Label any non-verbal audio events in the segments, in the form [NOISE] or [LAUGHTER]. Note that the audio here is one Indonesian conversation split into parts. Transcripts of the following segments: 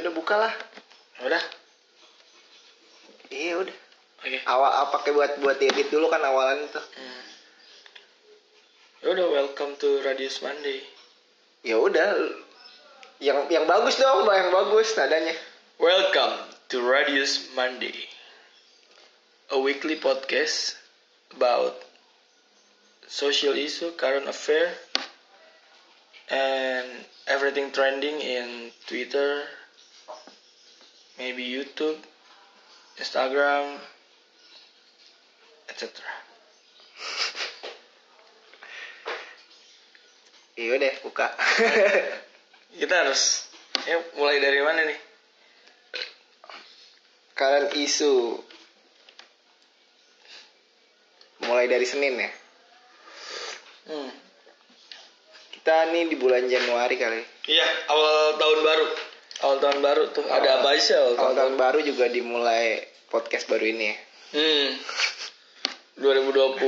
Ya udah buka lah. Udah. Iya udah. Oke. Awal apa pakai buat buat edit dulu kan awalan itu. Hmm. Ya udah welcome to Radius Monday. Ya udah. Yang yang bagus dong, yang bagus nadanya. Welcome to Radius Monday. A weekly podcast about social issue, current affair, and everything trending in Twitter, maybe YouTube, Instagram, etc. [LAUGHS] Iya deh, buka. [LAUGHS] Kita harus ya mulai dari mana nih? Kalian isu mulai dari Senin ya. Hmm. Kita nih di bulan Januari kali. Iya, awal tahun baru. Awal tahun baru tuh ada apa aja awal, Awal tahun? tahun baru juga dimulai podcast baru ini ya. Hmm. 2020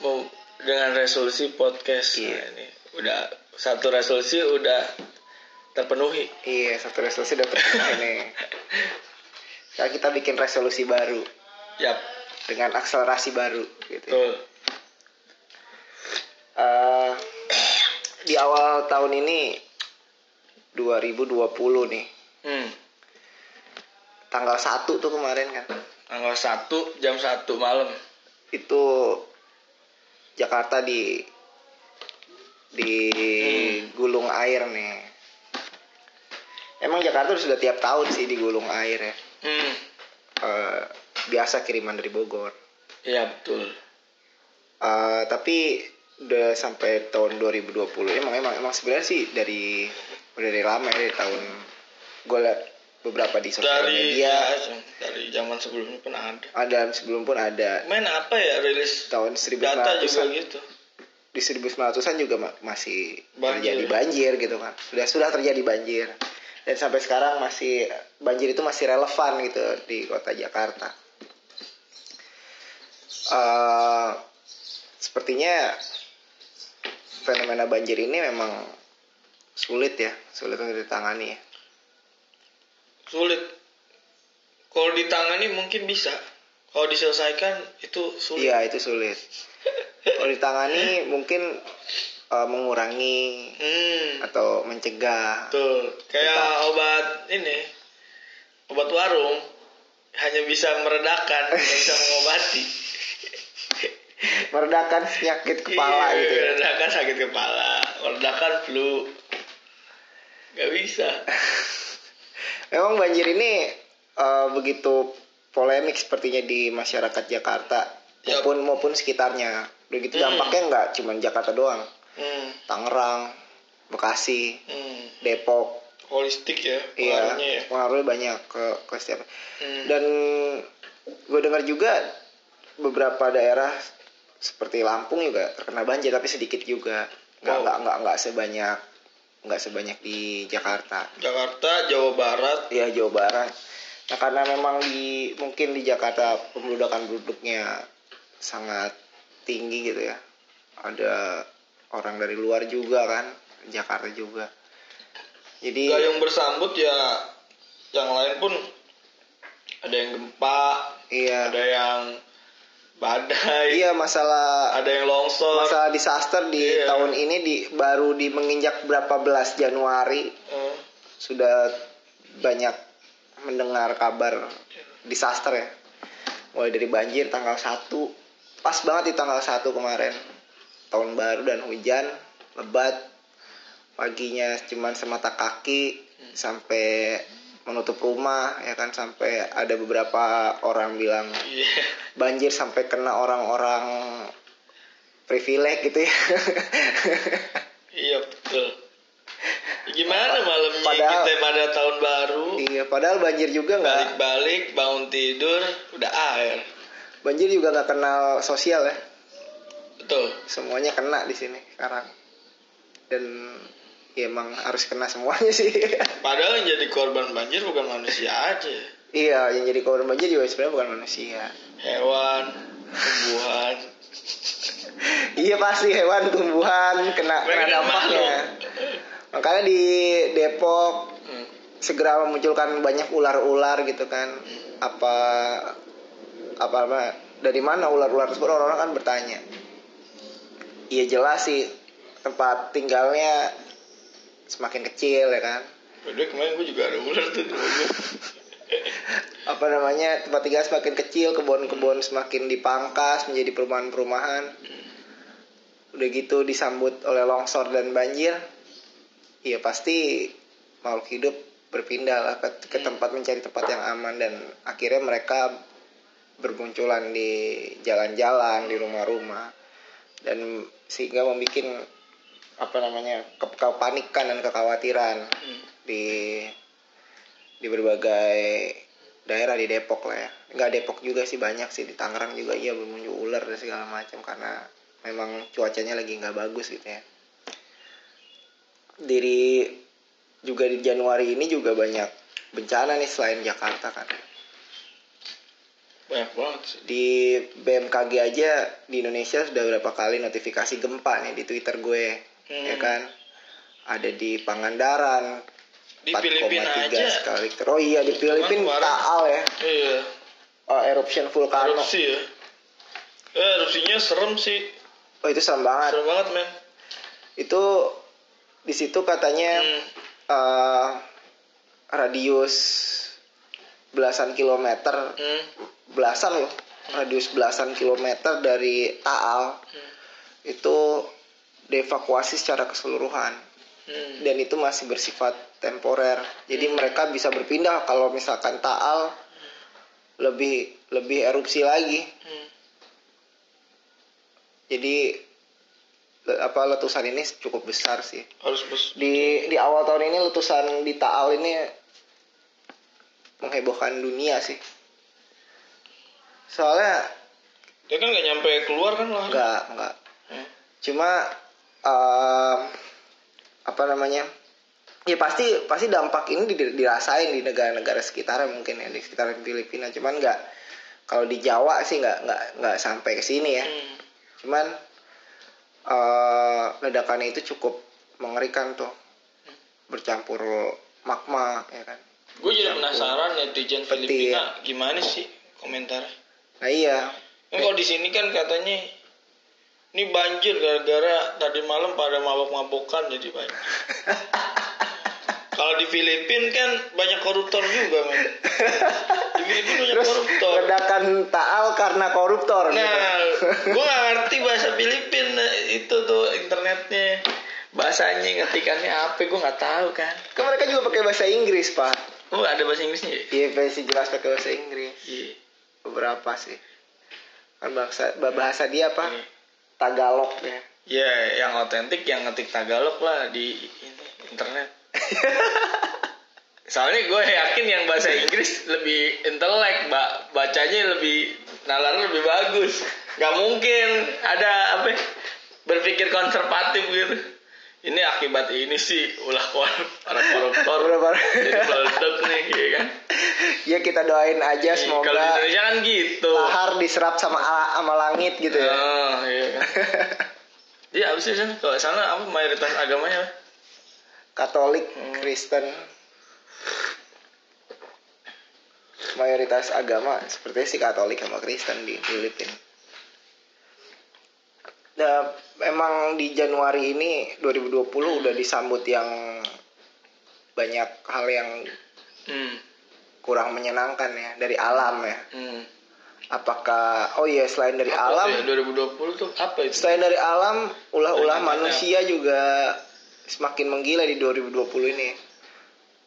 mau dengan resolusi podcast. Iya. Nah, ini udah satu resolusi udah terpenuhi. Iya, satu resolusi udah terpenuhi [LAUGHS] nih. Sekarang kita bikin resolusi baru Yap, dengan akselerasi baru gitu. ya. Eh, di awal tahun ini 2020 nih. Hmm. Tanggal 1 tuh kemarin kan. Tanggal 1 jam 1 malam. Itu Jakarta di di gulung air nih. Emang Jakarta sudah tiap tahun sih di gulung air ya. Hmm. Eh, biasa kiriman dari Bogor. Iya, betul. Eh, tapi udah sampai tahun 2020 emang emang emang sebenarnya sih dari udah dari lama ya dari tahun gue liat beberapa di sosial Dari media ya, dari zaman sebelumnya pun ada. ada sebelum pun ada Main apa ya rilis tahun data juga 1900-an gitu. di 1900-an juga ma- masih Banjir. terjadi banjir gitu kan sudah sudah terjadi banjir dan sampai sekarang masih banjir itu masih relevan gitu di kota Jakarta Eh, sepertinya fenomena banjir ini memang sulit ya sulit untuk ditangani ya Sulit. Kalau ditangani mungkin bisa. Kalau diselesaikan itu sulit. iya itu sulit kalau ditangani [LAUGHS] mungkin eh, mengurangi Hmm. atau mencegah Betul. Kayak Kita- obat ini, obat warung hanya bisa meredakan, tidak bisa [LAUGHS] mengobati. meredakan penyakit kepala Iya, gitu ya Meredakan sakit kepala, meredakan flu. Gak bisa. [LAUGHS] Memang banjir ini eh, begitu polemik sepertinya di masyarakat Jakarta Yap. maupun maupun sekitarnya. Begitu Hmm. dampaknya nggak cuma Jakarta doang, Hmm. Tangerang, Bekasi, Hmm. Depok, Holistik ya iya pengaruhnya ya. pengaruhnya banyak ke ke setiap. Hmm. Dan gue dengar juga beberapa daerah seperti Lampung juga terkena banjir tapi sedikit juga, nggak nggak nggak nggak sebanyak nggak sebanyak di Jakarta. Jakarta, Jawa Barat. ya Jawa Barat. Nah karena memang di mungkin di Jakarta pembeludakan penduduknya sangat tinggi gitu ya. Ada orang dari luar juga kan, Jakarta juga. Jadi Gayung bersambut ya yang lain pun ada yang gempa, iya ada yang badai, iya masalah ada yang longsor. masalah disaster di Iya. tahun ini di baru di menginjak berapa belas Januari Eh, sudah banyak mendengar kabar disaster ya. Mulai dari banjir tanggal 1 pas banget di tanggal 1 kemarin. Tahun baru dan hujan lebat. Paginya cuman semata kaki sampai menutup rumah ya kan sampai ada beberapa orang bilang Iya. banjir sampai kena orang-orang privilege gitu ya. Iya betul. Gimana malamnya Padahal- kita pada tahun baru iya, padahal banjir juga nggak balik-balik bangun tidur udah air. banjir juga nggak kenal sosial ya. Betul. semuanya kena di sini sekarang dan ya emang harus kena semuanya sih. [LAUGHS] Padahal yang jadi korban banjir bukan manusia aja. iya yang jadi korban banjir juga sebenarnya bukan manusia. Hewan, tumbuhan. iya pasti hewan tumbuhan kena Mereka kena dampaknya. makanya di Depok Hmm. segera memunculkan banyak ular-ular gitu kan. Apa apa apa dari mana ular-ular tersebut? Orang-orang kan bertanya. Iya jelas sih tempat tinggalnya semakin kecil ya kan? Padahal kemarin gue juga ada ular tuh [LAUGHS] apa namanya tempat tinggal semakin kecil kebun-kebun semakin dipangkas menjadi perumahan-perumahan. Udah gitu disambut oleh longsor dan banjir ya pasti makhluk hidup berpindah lah ke, ke tempat mencari tempat yang aman dan akhirnya mereka bermunculan di jalan-jalan di rumah-rumah. Dan sehingga membuat apa namanya ke- kepanikan dan kekhawatiran Hmm. di di berbagai daerah di Depok lah ya. Nggak Depok juga sih banyak sih. Di Tangerang juga iya bermuncul ular dan segala macam karena memang cuacanya lagi nggak bagus gitu ya. Dari juga di Januari ini juga banyak bencana nih selain Jakarta kan. Banyak banget sih. di BMKG aja di Indonesia sudah berapa kali notifikasi gempa nih di Twitter gue Hmm. ya kan ada di Pangandaran Di Filipina 4,3 aja. Richter. Oh iya di Filipina Taal ya Iya. oh, eruption vulkano Erupsi ya. Eh, erupsinya serem sih. oh itu serem banget Serem banget, men. itu di situ katanya Hmm. eh, radius belasan kilometer Hmm. belasan loh radius belasan kilometer dari Taal Hmm. itu dievakuasi secara keseluruhan Hmm. dan itu masih bersifat temporer jadi mereka bisa berpindah kalau misalkan Taal lebih lebih erupsi lagi Hmm. jadi apa letusan ini cukup besar sih Harus bes. di di awal tahun ini letusan di Taal ini menghebohkan dunia sih soalnya Dia kan nggak nyampe keluar kan lah. nggak nggak Hmm. cuma em, apa namanya? Ya pasti pasti dampak ini di- dirasain di negara-negara sekitar mungkin ya di sekitar Filipina. Cuman nggak kalau di Jawa sih nggak nggak nggak sampai ke sini ya. Hmm. cuman eh ledakannya itu cukup mengerikan tuh. Bercampur magma ya kan? Gue jadi penasaran netizen Filipina gimana sih komentar. nah iya. Kan kalau di sini kan katanya ini banjir gara-gara tadi malam pada mabok-mabokan jadi banjir. kalau di Filipina kan banyak koruptor juga, men. Di Filipina banyak terus koruptor. ledakan Taal karena koruptor gitu. Nah, gue gak ngerti bahasa Filipina itu tuh internetnya bahasanya ngetikannya apa gue nggak tahu kan kan mereka juga pakai bahasa Inggris pak oh ada bahasa Inggrisnya ya iya versi jelas pakai bahasa Inggris iya beberapa sih kan bahasa bahasa dia apa Iya. Tagalog ya Ya, yang otentik yang ngetik Tagalog lah di ini, internet. Soalnya gue yakin yang bahasa Inggris lebih intelek, mbak. Bacanya lebih nalar lebih bagus. Gak mungkin ada apa? ya, Berpikir konservatif gitu. Ini akibat ini sih ulah para koruptor. Ulah para- Jadi meledak nih, gitu kan. [LAUGHS] ya kita doain aja Kalau di semoga Indonesia kan gitu. lahar diserap sama sama langit gitu ya Oh, iya kan. [LAUGHS] Iya, sih sana? Kalau sana apa mayoritas agamanya? Katolik Hmm. Kristen mayoritas agama sepertinya sih Katolik sama Kristen di Filipina Nah, memang di Januari ini 2020 udah disambut yang banyak hal yang Hmm. Kurang menyenangkan ya dari alam ya. Hmm. Apakah oh iya selain dari Apa alam, ya? 2020 tuh apa itu? selain dari alam ulah-ulah manusia juga semakin menggila di 2020 ini.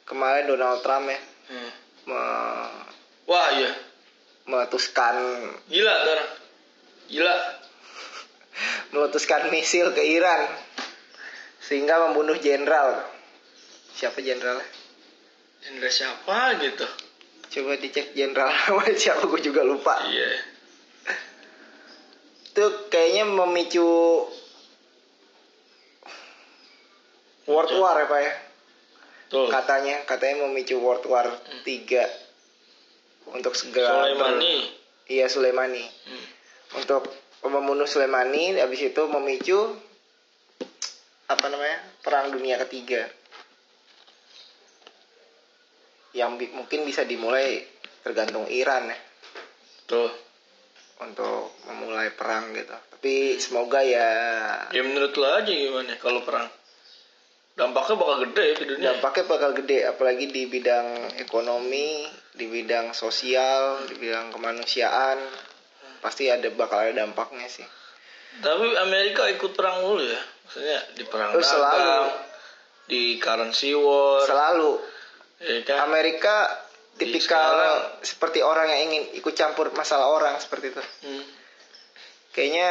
Kemarin Donald Trump ya Hmm. me- Wah iya, meletuskan gila tuh orang. Gila. [LAUGHS] meletuskan misil ke Iran sehingga membunuh jenderal. Siapa jenderalnya? Jenderal siapa gitu? Coba dicek jenderal [LAUGHS] siapa gue juga lupa. Iya. Itu kayaknya memicu World War ya Pak ya. Tuh. Katanya katanya memicu World War 3 untuk segera ber- Soleimani. Iya Sulaimani. Hmm. Untuk membunuh Sulaimani habis itu memicu apa namanya? Perang Dunia Ketiga. Yang bi- mungkin bisa dimulai tergantung Iran ya. Tuh untuk memulai perang gitu. Tapi semoga ya ya menurut lo aja gimana kalau perang? Dampaknya bakal gede ya ke dunia. Dampaknya bakal gede apalagi di bidang ekonomi, di bidang sosial, di bidang kemanusiaan. Pasti ada bakal ada dampaknya sih. tapi Amerika ikut perang mulu ya? Maksudnya di perang dagang selalu. di currency war. Selalu ya kan Amerika tipikal sekarang. seperti orang yang ingin ikut campur masalah orang seperti itu. Hmm. Kayaknya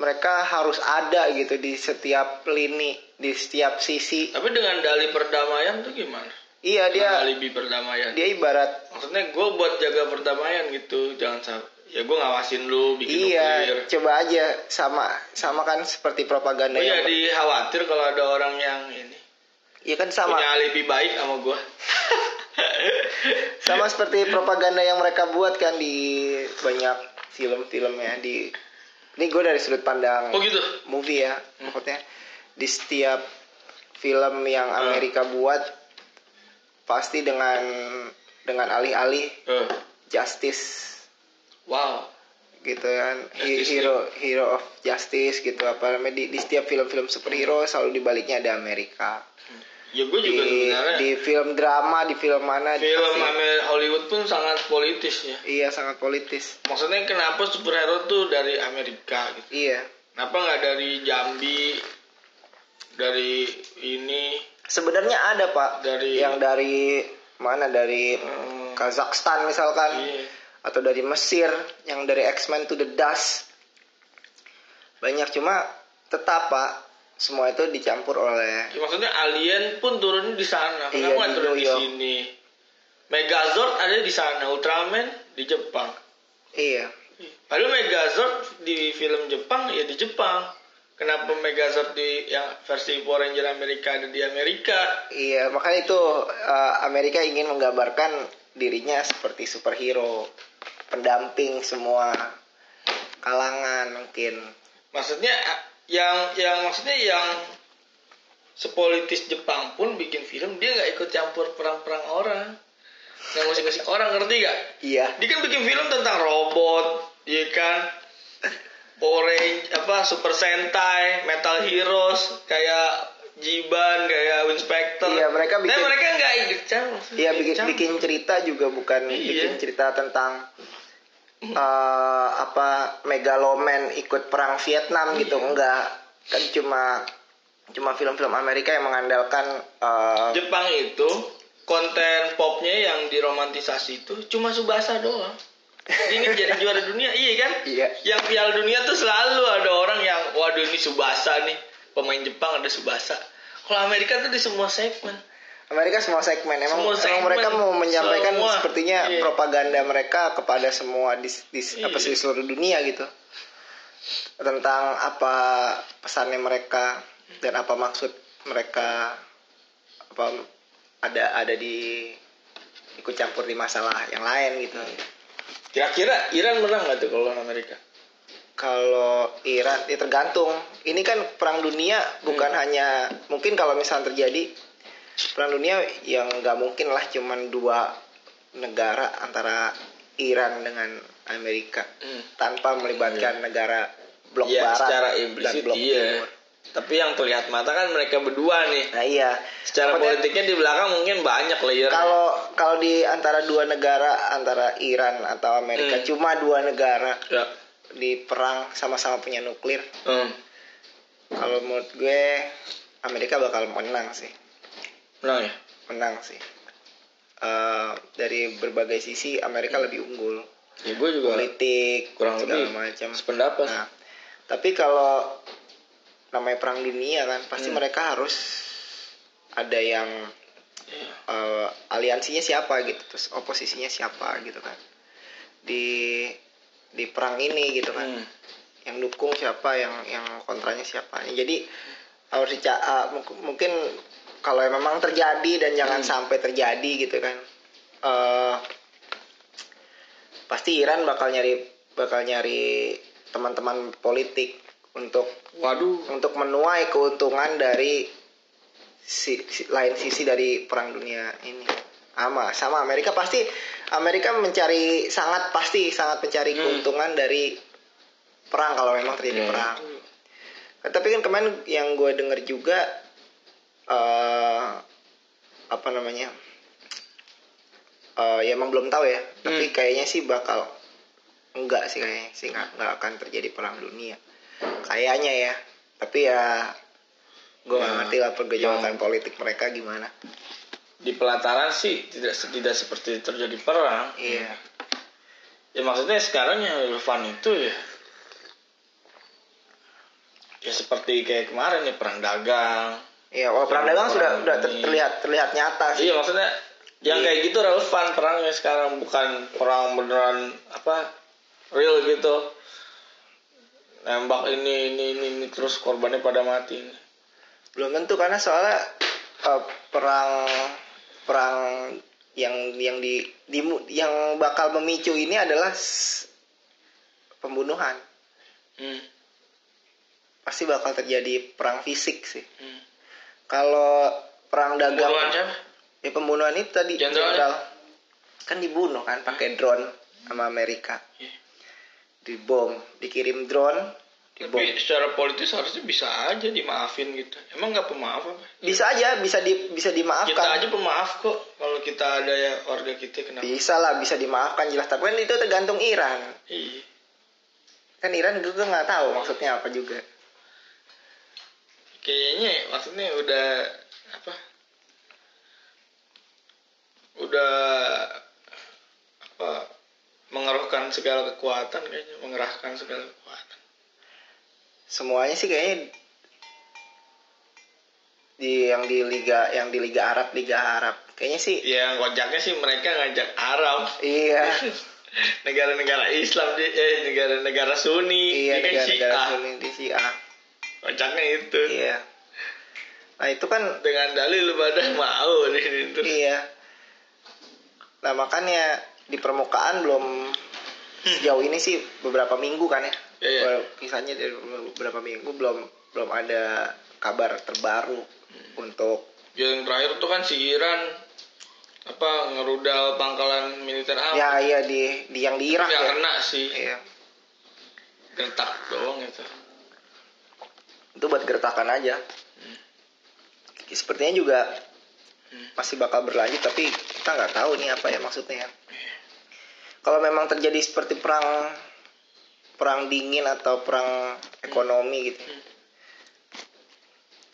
mereka harus ada gitu di setiap lini, di setiap sisi. tapi dengan dalih perdamaian tuh gimana Iya dia alibi perdamaian dia ibarat maksudnya gue buat jaga perdamaian gitu jangan sampai ya gue ngawasin lu bikin iya nuklir coba aja sama sama kan seperti propaganda gue yang jadi khawatir kalau ada orang yang ini Iya kan sama. Punya alibi baik sama gue [LAUGHS] sama seperti propaganda yang mereka buat kan di banyak film-filmnya di ini gue dari sudut pandang oh gitu? movie ya maksudnya. Di setiap film yang Amerika buat pasti dengan dengan alih-alih Eh, justice. Wow gitu kan. Hero hero of justice gitu apa namanya di, di setiap film-film superhero selalu dibaliknya ada Amerika. Ya gue juga di, sebenarnya di film drama di film mana film pasti- Amer- Hollywood pun sangat politis ya. Iya sangat politis. Maksudnya kenapa superhero tuh dari Amerika gitu? Iya. Kenapa nggak dari Jambi dari ini? Sebenarnya ada pak. Dari- yang dari mana dari Hmm. Kazakhstan misalkan. Iya. Atau dari Mesir yang dari X-Men to the Dust. Banyak cuma tetap pak semua itu dicampur oleh Ya, maksudnya alien pun turun di sana. Iya, kenapa nggak di turun di sini? Megazord ada di sana Ultraman di Jepang. Iya. Padahal Megazord di film Jepang ya di Jepang. Kenapa Megazord di yang versi Power Ranger Amerika ada di Amerika? iya makanya itu eh, Amerika ingin menggambarkan dirinya seperti superhero pendamping semua kalangan mungkin Maksudnya yang yang maksudnya yang sepolitis Jepang pun bikin film dia nggak ikut campur perang-perang orang. Nggak ngusik-ngusik orang ngerti gak? iya Dia kan bikin film tentang robot, ya kan? Orange, apa Super Sentai, Metal Heroes, kayak Jiban, kayak Winspector. Iya, mereka bikin- mereka nggak ikut campur. Iya bikin bikin cerita juga bukan Iya. bikin cerita tentang eh, apa megaloman ikut perang Vietnam gitu Iya. enggak kan cuma cuma film-film Amerika yang mengandalkan eh, Jepang itu konten popnya yang diromantisasi itu cuma Subasa doang. Ini [LAUGHS] jadi juara dunia, iya kan? Iya. Yang Piala Dunia tuh selalu ada orang yang, waduh ini Subasa nih, pemain Jepang ada Subasa. Kalau Amerika tuh di semua segmen. Amerika semua segmen emang, Semua emang segmen, mereka mau menyampaikan semua. sepertinya Iya. propaganda mereka kepada semua di, di apa Iya. sih seluruh dunia gitu tentang apa pesannya mereka dan apa maksud mereka apa ada ada di ikut campur di masalah yang lain gitu Kira-kira Iran menang nggak tuh kalau Amerika? kalau Iran ya tergantung ini kan perang dunia bukan hanya mungkin kalau misalnya terjadi perang dunia yang nggak mungkin lah cuman dua negara antara Iran dengan Amerika Hmm. tanpa melibatkan negara blok Iya, barat secara dan implisit blok iya. timur. Tapi yang terlihat mata kan mereka berdua nih. Nah iya. Secara Maksudnya, politiknya di belakang mungkin banyak layer. kalau kalau di antara dua negara antara Iran atau Amerika Hmm. cuma dua negara Ya. di perang sama-sama punya nuklir Hmm. kalau menurut gue Amerika bakal menang sih Menang ya? menang sih Eh, dari berbagai sisi Amerika lebih unggul Ya gue juga politik kurang segala lebih macam sependapat. nah tapi kalau namanya perang dunia kan pasti Hmm. mereka harus ada yang eh, aliansinya siapa gitu terus oposisinya siapa gitu kan di di perang ini gitu kan Hmm. yang dukung siapa yang yang kontranya siapa jadi harus dica ah, mungkin- mungkin kalau memang terjadi dan jangan Hmm. sampai terjadi gitu kan eh pasti Iran bakal nyari bakal nyari teman-teman politik untuk Waduh. untuk menuai keuntungan dari si, si- lain sisi dari perang dunia ini sama sama Amerika pasti Amerika mencari sangat pasti sangat mencari Hmm. keuntungan dari perang kalau memang terjadi Ya, perang tapi kan kemarin yang gue denger juga eh apa namanya eh ya emang belum tahu ya tapi Hmm. kayaknya sih bakal enggak sih kayaknya sih nggak nggak akan terjadi perang dunia. Kayaknya ya tapi ya gue nggak Ya, ngerti lah pergejolakan yang- politik mereka gimana. Di pelataran sih tidak tidak seperti terjadi perang. Iya. Ya maksudnya sekarang yang relevan itu ya ya seperti kayak kemarin nih perang dagang iya kalau perang dagang sudah sudah ter- terlihat terlihat nyata sih iya maksudnya yang Iya. kayak gitu relevan perangnya sekarang bukan perang beneran apa real gitu nembak ini ini ini, ini terus korbannya pada mati belum tentu karena soalnya eh, perang perang yang yang di, di- yang bakal memicu ini adalah pembunuhan hmm. pasti bakal terjadi perang fisik sih Hmm. Kalau perang dagang Pembunuhan siapa? ya pembunuhan itu tadi Jenderal. jenderal kan dibunuh kan pakai drone sama Amerika Iya. dibom dikirim drone dibom Tapi secara politis harusnya bisa aja dimaafin gitu. Emang nggak pemaaf apa? bisa aja bisa di bisa Kita dimaafkan aja pemaaf kok. Kalau kita ada ya warga kita kenapa? bisa lah bisa dimaafkan jelas tapi kan itu tergantung Iran Iya. kan Iran itu tuh nggak tahu maksudnya apa juga Kayaknya maksudnya udah apa? Udah apa? Mengerahkan segala kekuatan kayaknya, mengerahkan segala kekuatan. semuanya sih kayaknya di yang di liga yang di liga Arab liga Arab kayaknya sih Ya ngojaknya sih mereka ngajak Arab. iya [LAUGHS] Negara-negara Islam di eh negara-negara Sunni, iya negara-negara. Sunni di Syiah Kocaknya itu. iya nah itu kan Dengan dalil lu pada mau [LAUGHS] nih itu. iya nah makanya di permukaan belum sejauh ini sih beberapa minggu kan ya Iya, iya. Well, Kisahnya dari beberapa minggu belum belum ada kabar terbaru untuk Yang terakhir tuh kan si Iran apa ngerudal pangkalan militer apa? ya iya di, di yang di Irak Nggak ya kena sih. iya Gertak doang itu. Itu buat gertakan aja sepertinya juga Hmm. masih bakal berlanjut tapi kita nggak tahu nih apa ya maksudnya kalau memang terjadi seperti perang perang dingin atau perang ekonomi gitu Hmm.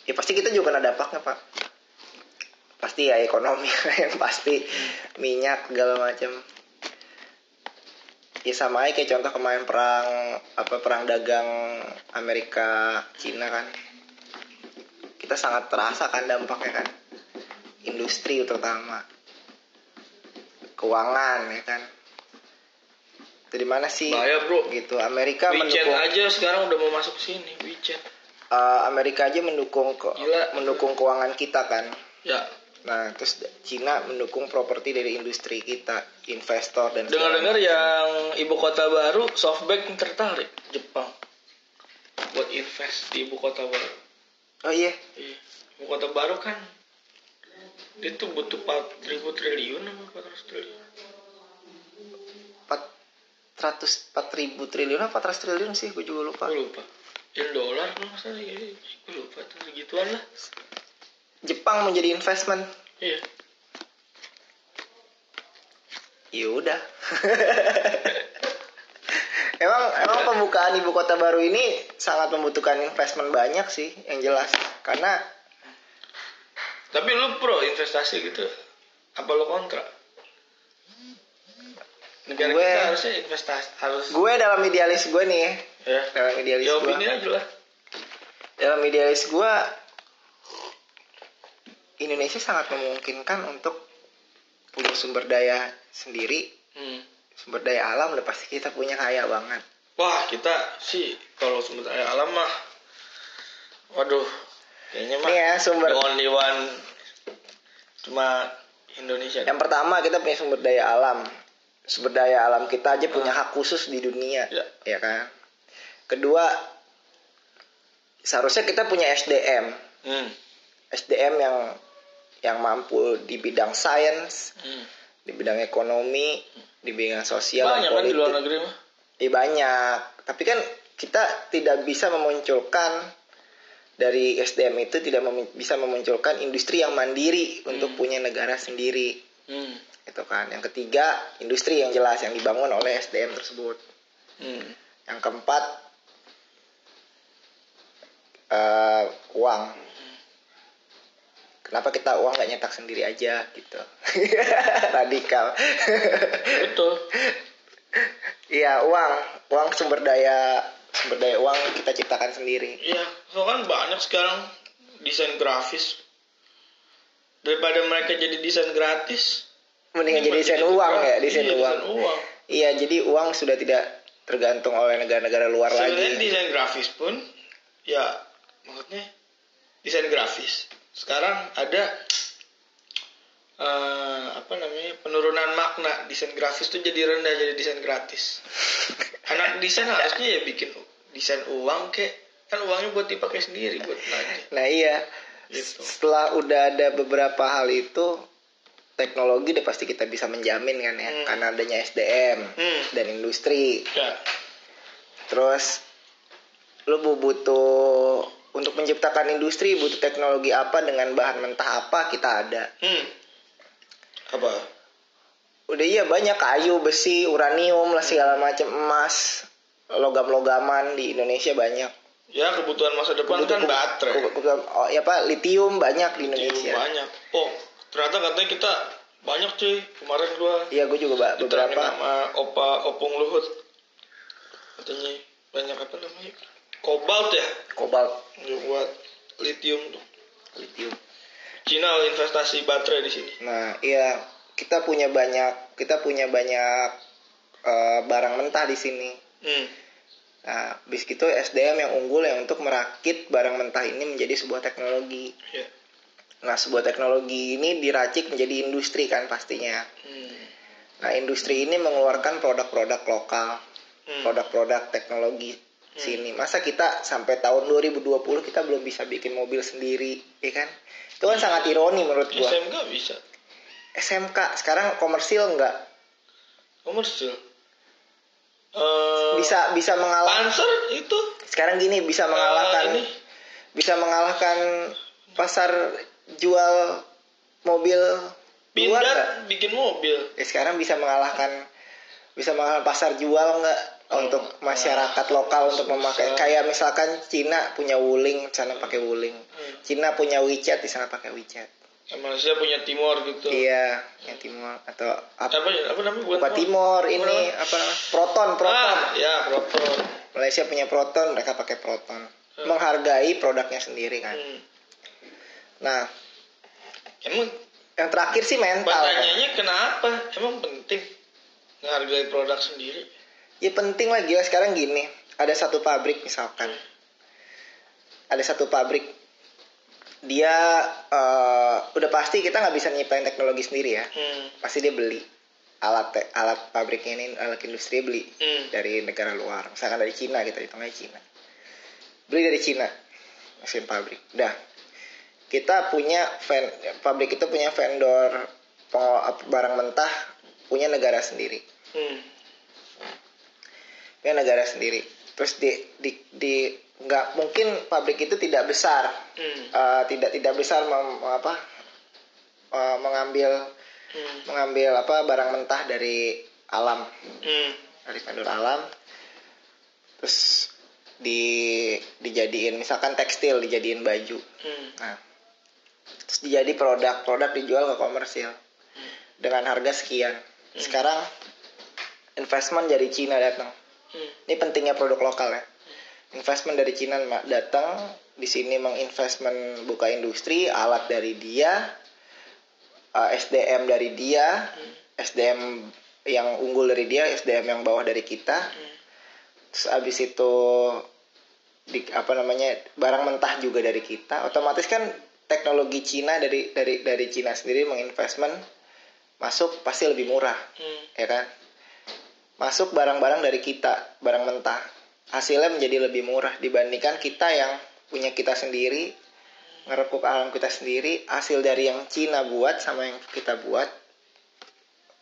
ya pasti kita juga kena dampaknya pak pasti ya ekonomi [LAUGHS] yang pasti minyak segala macam ya sama aja kayak contoh kemarin perang apa perang dagang Amerika Cina kan. Kita sangat terasa kan dampaknya kan. Industri terutama. Keuangan ya kan. Dari mana sih? Bahaya bro. gitu Amerika WeChat mendukung aja sekarang udah mau masuk sini WeChat. eh, Amerika aja mendukung ke- Gila. mendukung keuangan kita kan. Ya nah terus Cina mendukung properti dari industri kita investor dan dengar-dengar yang ibu kota baru SoftBank tertarik Jepang buat invest di ibu kota baru. oh iya Iya. Ibu kota baru kan dia tuh butuh 4000 triliun apa 400 triliun. 400 4 ribu triliun apa 400 triliun sih gue juga lupa Gue lupa. In dolar kalau salah ya. Gue lupa tuh segituan lah. Jepang menjadi investment Iya. ya udah [LAUGHS] emang emang pembukaan ibu kota baru ini sangat membutuhkan investment banyak sih yang jelas karena Tapi lu pro investasi gitu. Apa lu kontra? Negara Gue- kita harusnya investasi harus gue dalam idealis gue nih ya ya. dalam idealis Ya gue aja lah. dalam idealis gue Indonesia sangat memungkinkan untuk punya sumber daya sendiri Hmm. sumber daya alam udah pasti kita punya kaya banget Wah kita sih kalau sumber daya alam mah, waduh, kayaknya mah ya, sumber- the only one cuma Indonesia. yang pertama kita punya sumber daya alam sumber daya alam kita aja punya hak khusus di dunia Ya. ya kan kedua seharusnya kita punya SDM Hmm. SDM yang yang mampu di bidang sains Hmm. di bidang ekonomi di bidang sosial Banyak kan di politik. luar negeri mah. Iya banyak tapi kan kita tidak bisa memunculkan dari SDM itu tidak mem- bisa memunculkan industri yang mandiri untuk punya negara sendiri Hmm. itu kan yang ketiga industri yang jelas yang dibangun oleh SDM tersebut Hmm. yang keempat eh, uang kenapa kita uang nggak nyetak sendiri aja gitu [LAUGHS] radikal Betul. iya uang uang sumber daya sumber daya uang kita ciptakan sendiri Iya, so kan banyak sekarang desain grafis. Daripada mereka jadi desain gratis. mendingan jadi desain uang gratis. ya desain Iya, uang uang. iya jadi uang sudah tidak tergantung oleh negara-negara luar Sebenarnya lagi desain grafis pun ya maksudnya desain grafis. Sekarang ada eh, apa namanya penurunan makna desain grafis tuh jadi rendah jadi desain gratis. [LAUGHS] Anak desain harusnya ya bikin desain uang kek kan uangnya buat dipakai sendiri buat belanja. nah iya Gitu. setelah udah ada beberapa hal itu teknologi udah pasti kita bisa menjamin kan ya Hmm. karena adanya SDM Hmm. dan industri Ya. terus lu bu- butuh untuk menciptakan industri butuh teknologi apa dengan bahan mentah apa kita ada Hmm. Apa? udah iya banyak kayu besi uranium lah segala macam emas logam-logaman di Indonesia banyak Ya kebutuhan masa depan Kebutuhan- kan baterai. ke- ke- oh, ya pak litium banyak di Indonesia banyak. Oh, ternyata katanya kita banyak cuy. Kemarin gua iya gue juga Pak, beberapa sama opa opung luhut. Katanya banyak apa namanya? Kobalt ya, kobalt buat lithium tuh. litium Cina investasi baterai di sini. Nah, iya kita punya banyak kita punya banyak eh, barang mentah di sini. Hmm. Nah, bis gitu SDM yang unggul yang untuk merakit barang mentah ini menjadi sebuah teknologi. Ya. Nah, sebuah teknologi ini diracik menjadi industri kan pastinya. Hmm. Nah, industri ini mengeluarkan produk-produk lokal, Hmm. produk-produk teknologi sini. Masa kita sampai tahun 2020 kita belum bisa bikin mobil sendiri, ya kan? Itu kan sangat ironi menurut gua. SMK bisa. SMK sekarang komersil nggak Komersil. Eh, bisa bisa mengalah Panzer itu sekarang gini bisa eh, mengalahkan ini bisa mengalahkan pasar jual mobil luar pindad bikin mobil. Ya, sekarang bisa mengalahkan bisa mengalahkan pasar jual nggak untuk masyarakat lokal untuk memakai. Kayak misalkan Cina punya Wuling sana pakai Wuling. Hmm. Cina punya WeChat di sana pakai WeChat. Ya, Malaysia punya Timor gitu. iya yang Timur atau apa Apa apa namanya? Bukan Bukan Timur ini apa namanya? Proton Proton Ah, ya Proton. Malaysia punya Proton mereka pakai Proton. Menghargai produknya sendiri kan? Hmm. nah. Emang yang terakhir sih mental kan. pertanyaannya kenapa? Emang penting menghargai produk sendiri? Ya penting lah gila. Sekarang gini ada satu pabrik misalkan. Ada satu pabrik. Dia eh, udah pasti kita nggak bisa nyiptain teknologi sendiri ya. Hmm. pasti dia beli alat te- alat pabriknya ini alat industri beli Hmm. dari negara luar. Misalkan dari Cina kita hitungnya Cina. Beli dari Cina mesin pabrik. Dah. Kita punya ven- pabrik itu punya vendor barang mentah punya negara sendiri. Hmm. Punya negara sendiri. Terus di di di nggak mungkin pabrik itu tidak besar. Hmm. Eh, tidak tidak besar mem- apa eh, mengambil Hmm. mengambil apa barang mentah dari alam. Hmm. dari vendor alam. Terus di dijadiin misalkan tekstil dijadiin baju. Hmm. nah terus dijadi produk. Produk dijual ke komersil. Dengan harga sekian. Sekarang investment dari Cina datang Hmm. ini pentingnya produk lokal ya investment dari Cina datang di sini menginvestment buka industri alat dari dia eh, SDM dari dia SDM yang unggul dari dia SDM yang bawah dari kita terus abis itu di apa namanya barang mentah juga dari kita otomatis kan teknologi Cina dari dari dari Cina sendiri menginvestment masuk pasti lebih murah Hmm. ya kan masuk barang-barang dari kita barang mentah. Hasilnya menjadi lebih murah dibandingkan kita yang punya kita sendiri ngerekuk alam kita sendiri. Hasil dari yang Cina buat sama yang kita buat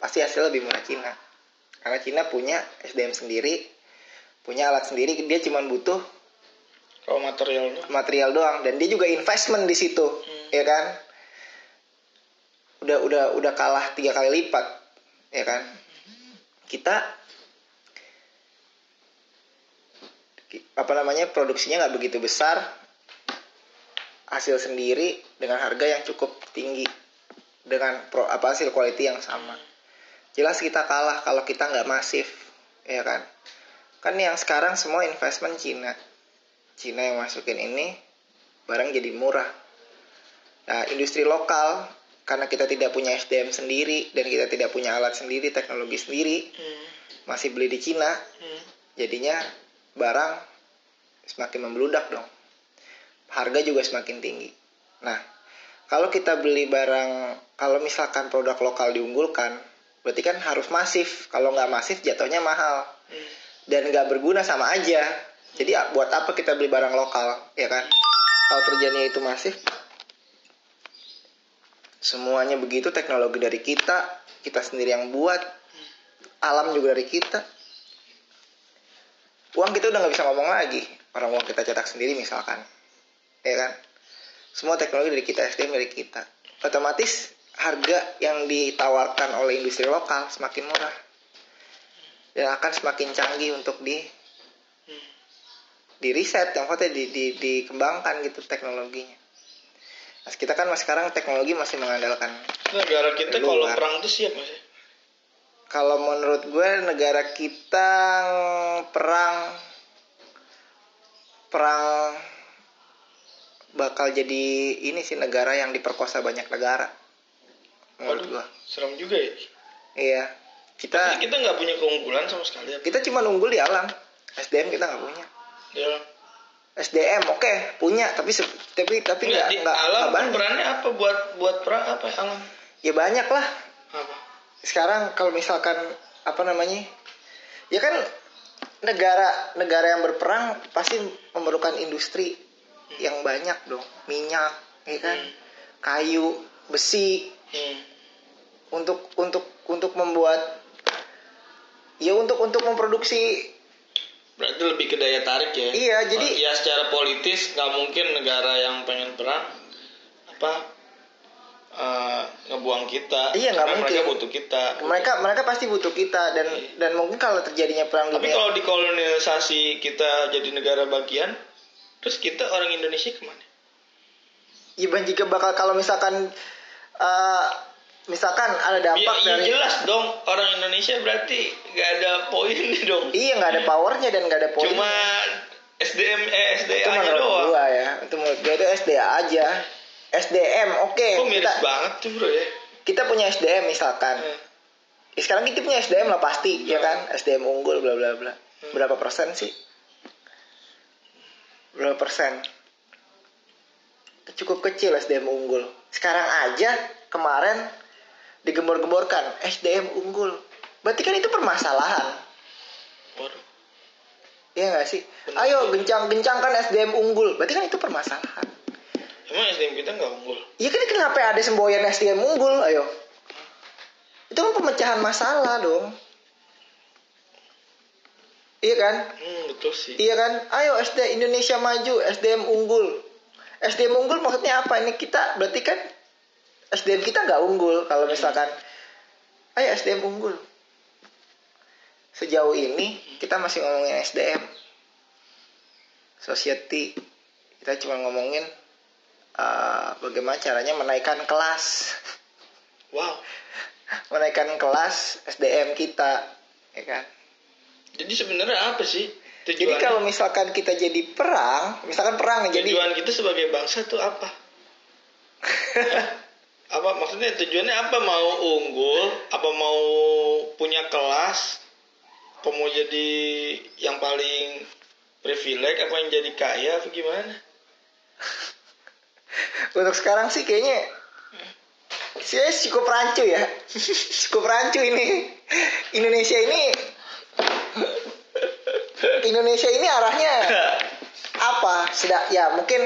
pasti hasil lebih murah Cina. Karena Cina punya SDM sendiri punya alat sendiri. Dia cuma butuh Raw material doang. material doang. Dan dia juga investment di situ ya kan? Udah udah udah kalah tiga kali lipat ya kan? Kita apa namanya produksinya nggak begitu besar hasil sendiri dengan harga yang cukup tinggi dengan pro, apa hasil quality yang sama jelas kita kalah kalau kita nggak masif ya kan kan yang sekarang semua investment Cina Cina yang masukin ini barang jadi murah nah industri lokal karena kita tidak punya SDM sendiri dan kita tidak punya alat sendiri teknologi sendiri Hmm. masih beli di Cina Hmm. jadinya barang semakin membludak dong. Harga juga semakin tinggi. Nah kalau kita beli barang kalau misalkan produk lokal diunggulkan berarti kan harus masif. Kalau nggak masif jatuhnya mahal. Hmm. dan nggak berguna sama aja. Jadi a- buat apa kita beli barang lokal ya kan? Kalau terjadinya itu masif semuanya begitu teknologi dari kita kita sendiri yang buat alam juga dari kita. Uang kita udah nggak bisa ngomong lagi orang uang kita cetak sendiri misalkan ya kan semua teknologi dari kita SDM dari kita otomatis harga yang ditawarkan oleh industri lokal semakin murah dan akan semakin canggih untuk di Hmm. di riset yang maksudnya di, di, dikembangkan gitu teknologinya nah, kita kan mas- sekarang teknologi masih mengandalkan Negara kita Luar. kalau perang tuh siap masih. kalau menurut gue negara kita perang perang bakal jadi ini sih negara yang diperkosa banyak negara menurut gue serem juga ya. iya kita Tapi kita nggak punya keunggulan sama sekali. kita cuma unggul di alam SDM kita nggak punya Ya. SDM oke punya tapi tapi tapi Nggak, nggak di alam banyak perannya apa buat buat perang apa ya alam? ya banyak lah Apa? sekarang kalau misalkan apa namanya ya kan negara negara yang berperang pasti memerlukan industri yang banyak dong minyak ya kan Hmm. kayu besi Hmm. untuk untuk untuk membuat ya untuk untuk memproduksi Berarti lebih ke daya tarik ya. Iya, jadi- ya secara politis nggak mungkin negara yang pengen perang apa eh, ngebuang kita. Iya, nggak Karena mungkin. Mereka butuh kita. mereka mereka pasti butuh kita dan dan mungkin kalau terjadinya perang Tapi dunia kalau dikolonisasi kita jadi negara bagian, terus kita orang Indonesia ke mana? ya ban- jika bakal kalau misalkan eh, misalkan ada dampak ya dari jelas dong orang Indonesia berarti nggak ada poinnya [LAUGHS] dong. iya nggak ada powernya dan nggak ada poin Cuma SDM eh itu SDA-nya menurut doang. gua ya itu menurut gua itu SDA aja SDM oke. Kok miris kita banget tuh bro ya? kita punya SDM misalkan. Hmm. Ya, sekarang kita punya SDM lah pasti ya kan? SDM unggul bla bla bla. Berapa persen sih? Berapa persen? Cukup kecil SDM unggul. Sekarang aja kemarin digembor-gemborkan SDM unggul. Berarti kan itu permasalahan. Waduh. Iya nggak sih? Ayo gencang-gencangkan SDM unggul. Berarti kan itu permasalahan Emang SDM kita nggak unggul? Iya kan kenapa ada semboyan SDM unggul ayo itu kan pemecahan masalah dong iya kan Hmm, betul sih. Iya kan? Ayo SD Indonesia maju, SDM unggul. SDM unggul maksudnya apa? Ini kita berarti kan SDM kita nggak unggul kalau misalkan ayo SDM unggul. Sejauh ini kita masih ngomongin SDM. Society kita cuma ngomongin uh, bagaimana caranya menaikkan kelas. Wow. [LAUGHS] menaikkan kelas SDM kita, ya kan? Jadi sebenarnya apa sih tujuan? Jadi kalau misalkan kita jadi perang, misalkan perang nih, jadi tujuan kita sebagai bangsa tuh apa? [LAUGHS] apa maksudnya tujuannya apa mau unggul apa mau punya kelas apa mau jadi yang paling privilege apa yang jadi kaya apa gimana [LAUGHS] untuk sekarang sih kayaknya saya cukup rancu ya. [LAUGHS] Cukup rancu ini. Indonesia ini Indonesia ini arahnya apa? Sudah ya mungkin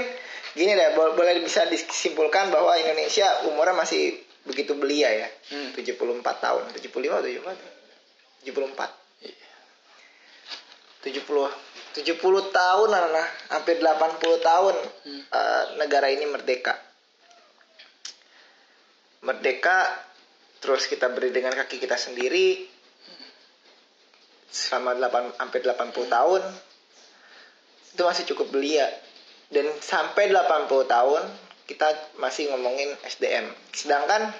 gini deh bo- boleh bisa disimpulkan bahwa Indonesia umurnya masih begitu belia ya. Hmm. 74 tahun. 75 atau 74 74 70 70 tahun anak hampir 80 tahun Hmm. eh, negara ini merdeka. Merdeka terus kita beri dengan kaki kita sendiri. Selama 8 hampir 80 tahun itu masih cukup belia. Dan sampai 80 tahun kita masih ngomongin SDM sedangkan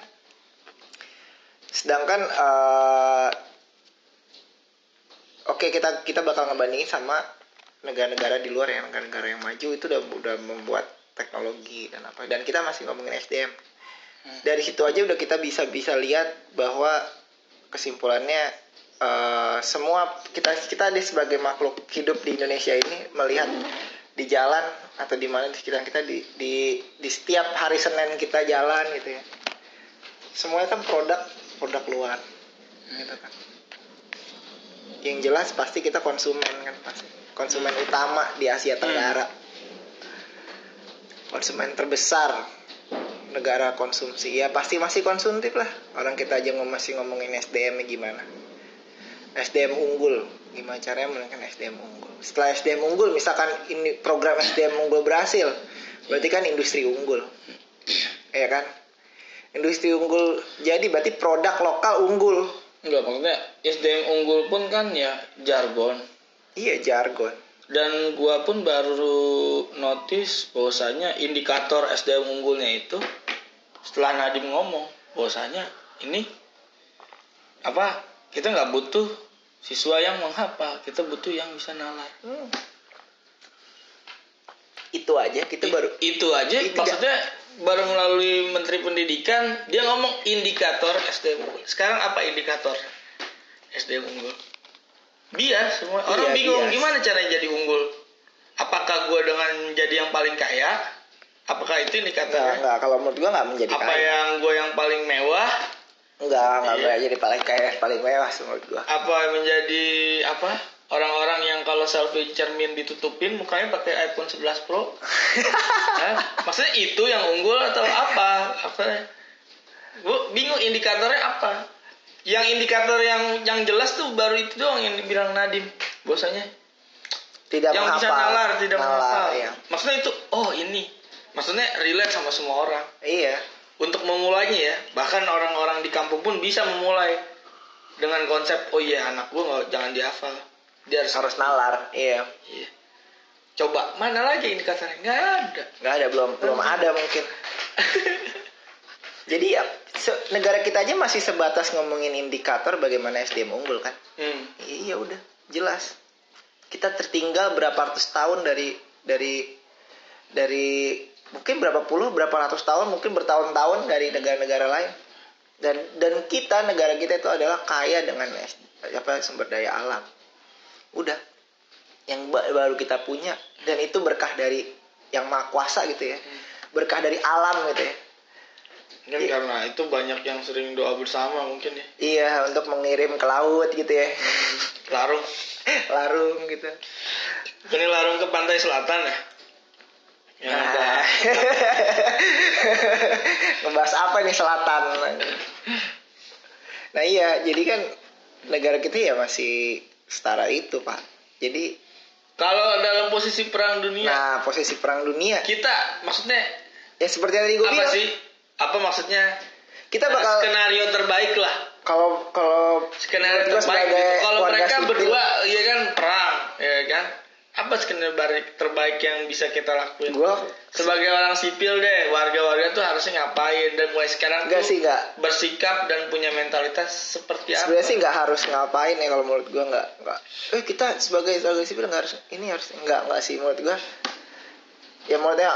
sedangkan eh, oke kita kita bakal ngebandingin sama negara-negara di luar ya negara-negara yang maju itu udah udah membuat teknologi dan apa. Dan kita masih ngomongin SDM dari situ aja udah kita bisa bisa lihat bahwa kesimpulannya eh, semua kita kita di sebagai makhluk hidup di Indonesia ini melihat di jalan atau di mana di sekitar kita di di di setiap hari Senin kita jalan gitu ya. Semuanya kan produk produk luar gitu kan. Yang jelas pasti kita konsumen kan pasti konsumen utama di Asia Tenggara. Konsumen terbesar negara konsumsi. Ya pasti masih konsumtif lah. Orang kita aja ngom- masih ngomongin SDM gimana. SDM unggul. Gimana caranya menangkan SDM unggul? Setelah SDM unggul misalkan ini program SDM unggul berhasil berarti kan industri unggul. Ya kan? Industri unggul jadi berarti produk lokal unggul. Enggak, maksudnya SDM unggul pun kan ya jargon. Iya jargon Dan gua pun baru notice bahwasanya indikator SDM unggulnya itu setelah Nadim ngomong bahwasanya ini apa kita nggak butuh siswa yang menghafal, kita butuh yang bisa nalar. Hmm. itu aja kita baru itu aja Itu maksudnya baru melalui Menteri Pendidikan dia ngomong indikator SDM unggul. Sekarang apa indikator SDM unggul? Bias semua orang Iya, bingung bias. gimana caranya jadi unggul. Apakah gue dengan jadi yang paling kaya? Apakah itu Enggak, indikatornya? enggak. Kalau menurut gua enggak menjadi Apa kaya. yang gue yang paling mewah? Enggak, enggak Iya. jadi paling kaya, paling mewah menurut gua. Apa menjadi apa? Orang-orang yang kalau selfie cermin ditutupin mukanya pakai iPhone 11 Pro? [LAUGHS] Hah? Maksudnya itu yang unggul atau apa? Apa? Gue bingung indikatornya apa? Yang indikator yang yang jelas tuh baru itu doang yang dibilang Nadim. Bosannya Tidak yang bisa nalar, tidak Nalar, menghafal. Iya. Maksudnya itu oh ini. Maksudnya relate sama semua orang. Iya. Untuk memulainya ya, bahkan orang-orang di kampung pun bisa memulai dengan konsep oh iya anak gue nggak jangan dihafal. Dia harus Harus nalar. Iya. Iya. Coba mana lagi indikatornya? Nggak ada. Enggak ada belum belum ada mungkin. [LAUGHS] Jadi ya se- negara kita aja masih sebatas ngomongin indikator bagaimana SDM unggul kan. Hmm. Iya udah jelas. Kita tertinggal berapa ratus tahun dari dari dari mungkin berapa puluh berapa ratus tahun mungkin bertahun-tahun dari negara-negara lain. Dan dan kita negara kita itu adalah kaya dengan apa sumber daya alam. Udah yang ba- baru kita punya dan itu berkah dari yang maha kuasa gitu ya. Berkah dari alam gitu ya. Kan Iya. karena itu banyak yang sering doa bersama mungkin ya. Iya, untuk mengirim ke laut gitu ya. Larung. [LAUGHS] Larung gitu. Ini larung ke pantai selatan ya. Yang ada Nah. [LAUGHS] Ngebahas apa nih selatan? Nah iya, jadi kan negara kita ya masih setara itu pak. Jadi, kalau dalam posisi perang dunia nah posisi perang dunia kita maksudnya ya seperti yang tadi gue apa bilang, sih? Apa maksudnya? kita bakal skenario terbaik lah. kalau kalau Skenario terbaik. gitu. Kalau warga mereka sipil. berdua ya kan perang, ya kan? Apa skenario terbaik yang bisa kita lakuin? gue sebagai orang sipil deh warga-warga tuh harusnya ngapain dan mulai sekarang enggak tuh sih enggak bersikap dan punya mentalitas seperti apa sebenarnya sih nggak harus ngapain ya kalau menurut gue nggak nggak eh kita sebagai sebagai sipil nggak harus ini harus nggak nggak sih menurut gue ya menurutnya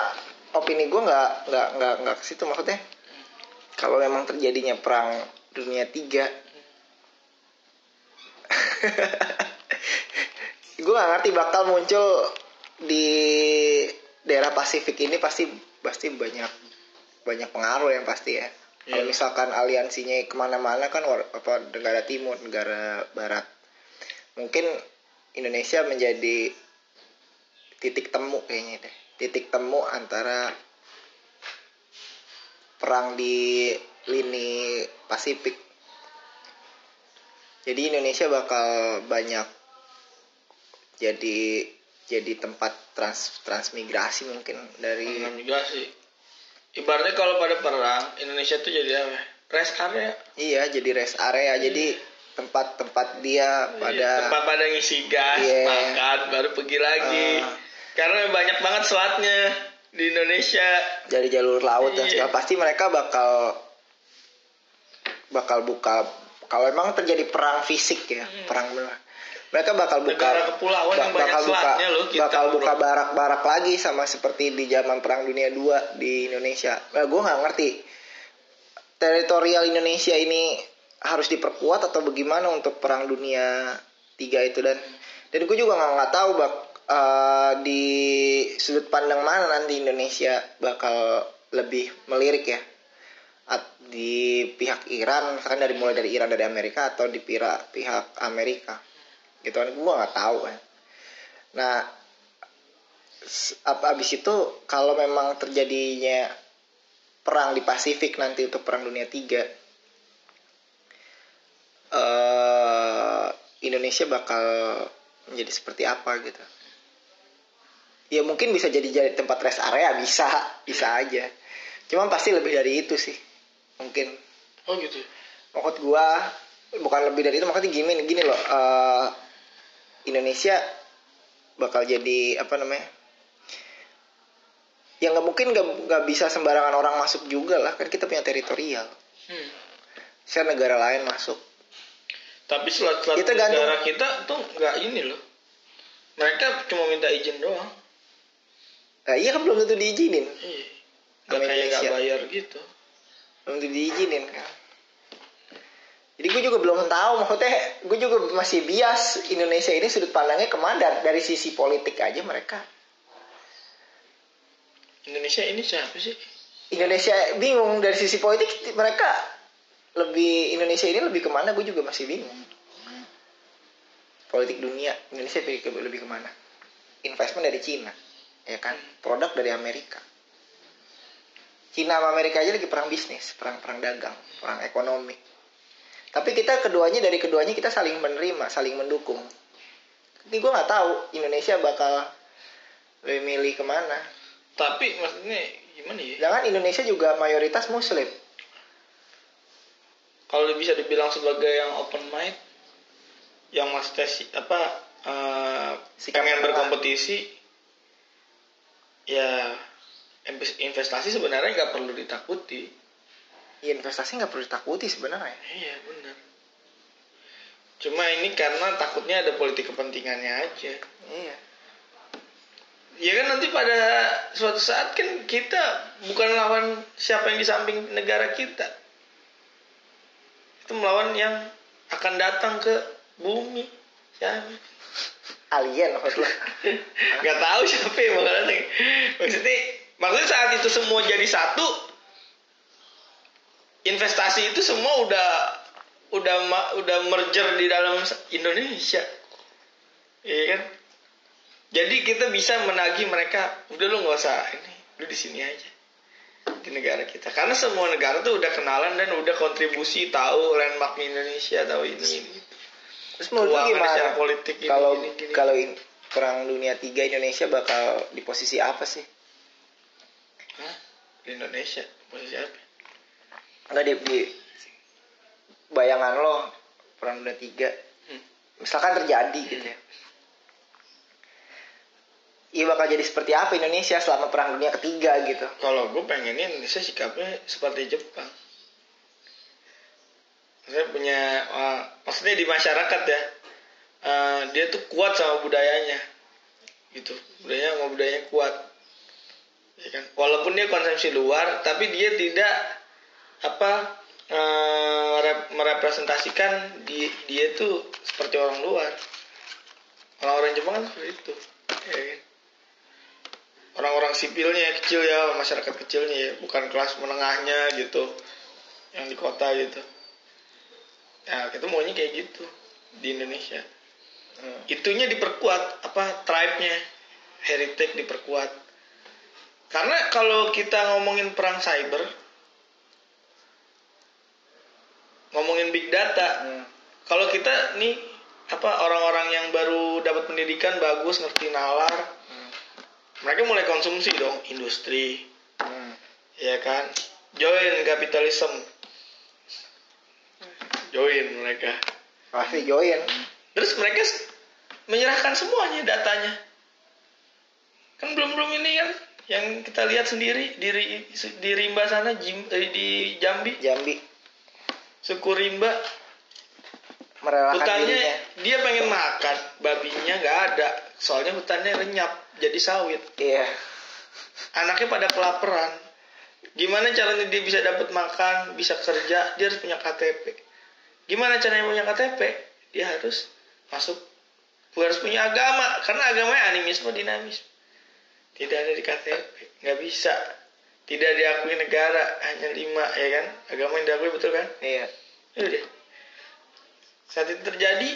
opini gue nggak nggak nggak nggak ke situ maksudnya kalau memang terjadinya perang dunia tiga. [LAUGHS] Gue gak ngerti bakal muncul di daerah Pasifik ini pasti pasti banyak banyak pengaruh yang pasti ya. Kalau Iya. misalkan aliansinya ke mana-mana kan war- apa negara timur negara barat. Mungkin Indonesia menjadi titik temu kayaknya deh. Titik temu antara perang di lini Pasifik. Jadi Indonesia bakal banyak jadi jadi tempat trans transmigrasi mungkin dari migrasi ibaratnya kalau pada perang Indonesia tuh jadi apa rest area. Iya jadi rest area. Jadi tempat-tempat dia pada Iya, tempat pada ngisi gas Iya. makan baru pergi lagi. Ah. karena banyak banget selatnya di Indonesia dari jalur laut dan Iya. segala pasti mereka bakal bakal buka kalau emang terjadi perang fisik ya perang benar mereka bakal buka Hmm. Negara kepulauan yang banyak bakal buka loh kita, bakal bro. buka barak-barak lagi sama seperti di zaman perang dunia 2 di Indonesia nah, gue nggak ngerti teritorial Indonesia ini harus diperkuat atau bagaimana untuk perang dunia tiga itu dan dan gue juga nggak tahu bak eh, di sudut pandang mana nanti Indonesia bakal lebih melirik ya? At- di pihak Iran misalkan dari mulai dari Iran dari Amerika atau di pihak pihak Amerika. Gitu kan gue nggak tahu kan. Nah abis itu kalau memang terjadinya perang di Pasifik nanti untuk perang dunia tiga eh Indonesia bakal menjadi seperti apa gitu ya mungkin bisa jadi jadi tempat rest area bisa bisa aja. Cuman pasti lebih dari itu sih mungkin. Oh gitu. Maksud gua bukan lebih dari itu maksudnya gini gini loh eh, Indonesia bakal jadi apa namanya ya nggak mungkin nggak bisa sembarangan orang masuk juga lah kan kita punya teritorial. Hmm. saya negara lain masuk. Tapi selat-selat Ya, negara kita tuh nggak ini loh. Mereka cuma minta izin doang nah, iya kan belum tentu diizinin. Iya. Nggak kayak Indonesia. bayar gitu. Belum tentu diizinin kan. Jadi gue juga belum tahu maksudnya gue juga masih bias Indonesia ini sudut pandangnya ke mana. Dari sisi politik aja mereka. Indonesia ini siapa sih? Indonesia bingung. Dari sisi politik mereka lebih Indonesia ini lebih ke mana? Gue juga masih bingung. Politik dunia Indonesia lebih, ke- lebih ke mana? Investment dari Cina ya kan? Produk dari Amerika. Cina sama Amerika aja lagi perang bisnis perang perang dagang perang ekonomi. Tapi kita keduanya dari keduanya kita saling menerima saling mendukung. Tapi gue nggak tahu Indonesia bakal lebih milih ke mana. Tapi maksudnya gimana ya? Jangan Indonesia juga mayoritas Muslim. kalau bisa dibilang sebagai yang open mind yang maksudnya si- apa eh, Sikap pengen tengah. berkompetisi ya invest- investasi sebenarnya nggak perlu ditakuti. Ya, investasi nggak perlu ditakuti sebenarnya. iya benar. Cuma ini karena takutnya ada politik kepentingannya aja. Iya. ya kan nanti pada suatu saat kan kita bukan lawan siapa yang di samping negara kita. Itu melawan yang akan datang ke bumi. Siapa Alien maksud lo. [LAUGHS] nggak tahu siapa yang datang maksudnya maksudnya saat itu semua jadi satu investasi itu semua udah udah udah merger di dalam Indonesia iya kan jadi kita bisa menagih mereka udah lu nggak usah ini lu di sini aja di negara kita karena semua negara tuh udah kenalan dan udah kontribusi tahu landmark Indonesia tahu ini. Terus menurut Keuangan gimana? politik Kalau kalau perang dunia tiga Indonesia bakal di posisi apa sih? Hah? di Indonesia posisi apa Enggak di, di bayangan lo perang dunia tiga. Hmm. Misalkan terjadi gitu ya. Iya bakal jadi seperti apa Indonesia selama perang dunia ketiga gitu. Kalau gue pengennya Indonesia sikapnya seperti Jepang. Saya punya, eh, maksudnya di masyarakat ya, eh, dia tuh kuat sama budayanya, gitu. Budayanya sama budayanya kuat, ya kan. Walaupun dia konsumsi luar, tapi dia tidak apa merep- merepresentasikan di, dia tuh seperti orang luar. Orang-orang Jepang kan seperti itu, ya kan orang-orang sipilnya kecil ya masyarakat kecilnya ya bukan kelas menengahnya gitu yang di kota gitu nah kita maunya kayak gitu di Indonesia Hmm. itunya diperkuat apa tribe-nya heritage diperkuat Karena kalau kita ngomongin perang cyber, ngomongin big data, Hmm. kalau kita nih apa orang-orang yang baru dapat pendidikan bagus ngerti nalar, mereka mulai konsumsi dong industri, Hmm. ya kan? Join kapitalisme, join mereka. pasti join. Terus mereka menyerahkan semuanya datanya. Kan belum belum ini kan yang kita lihat sendiri di di Rimba sana Jim- eh, di Jambi. Jambi. Suku Rimba. Merelakan hutannya dirinya. dia pengen makan. Babinya nggak ada. Soalnya hutannya lenyap jadi sawit. Iya. Anaknya pada kelaparan. Gimana caranya dia bisa dapat makan bisa kerja dia harus punya KTP gimana caranya punya KTP dia harus masuk harus punya agama karena agamanya animisme dinamis tidak ada di KTP nggak bisa tidak diakui negara hanya lima ya kan agama yang diakui betul kan iya Ya udah. Saat itu terjadi,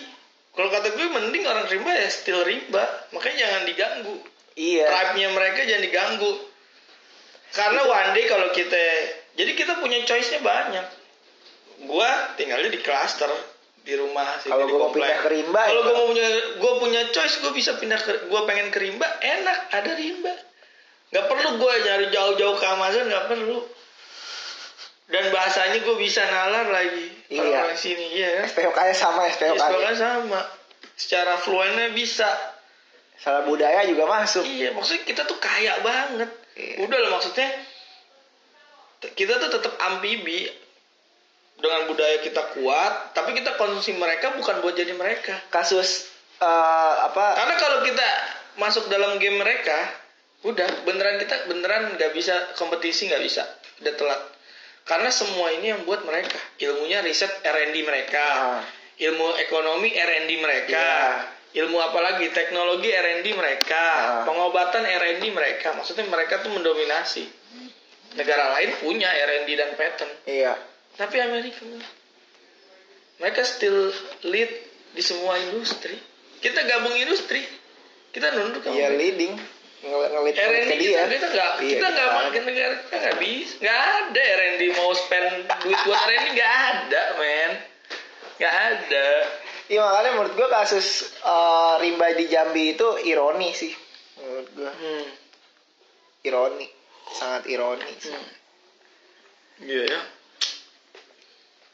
kalau kata gue mending orang rimba ya still rimba. Makanya jangan diganggu. iya Tribe-nya mereka jangan diganggu. Karena one day kalau kita jadi kita punya choice-nya banyak. Gua tinggalnya di cluster di rumah sini Kalau gua mau pindah ke Rimba, Kalau ya. gua mau punya gua punya choice, gua bisa pindah ke gua pengen ke Rimba, enak ada Rimba. Gak perlu gue nyari jauh-jauh ke Amazon, gak perlu. Dan bahasanya gue bisa nalar lagi. Iya. Orang-orang sini, iya kan? SPOK nya sama SPOK Ya, nya kan sama. Secara fluennya bisa. salah budaya juga masuk Iya, maksudnya kita tuh kaya banget. Iya. Udah lah maksudnya kita tuh tetap amfibi dengan budaya kita kuat, tapi kita konsumsi mereka bukan buat jadi mereka. kasus eh, apa Karena kalau kita masuk dalam game mereka, udah beneran kita beneran nggak bisa kompetisi nggak bisa, udah telat. Karena semua ini yang buat mereka, ilmunya riset R&D mereka, Ah. ilmu ekonomi R&D mereka, Iya. ilmu apalagi teknologi R&D mereka, Ah. pengobatan R&D mereka. Maksudnya mereka tuh mendominasi. Negara lain punya R&D dan patent, iya tapi Amerika enggak. mereka still lead di semua industri. Kita gabung industri, kita nunduk sama iya leading Ngel- ngelit R&D ke dia kita nggak Iya, kita nggak makin negara kita nggak bisa nggak ada R&D mau spend duit buat R&D [LAUGHS] nggak ada men nggak ada Iya makanya menurut gua kasus eh, rimba di Jambi itu ironi sih menurut gua hmm. ironi sangat ironi. Hmm. iya ya ironi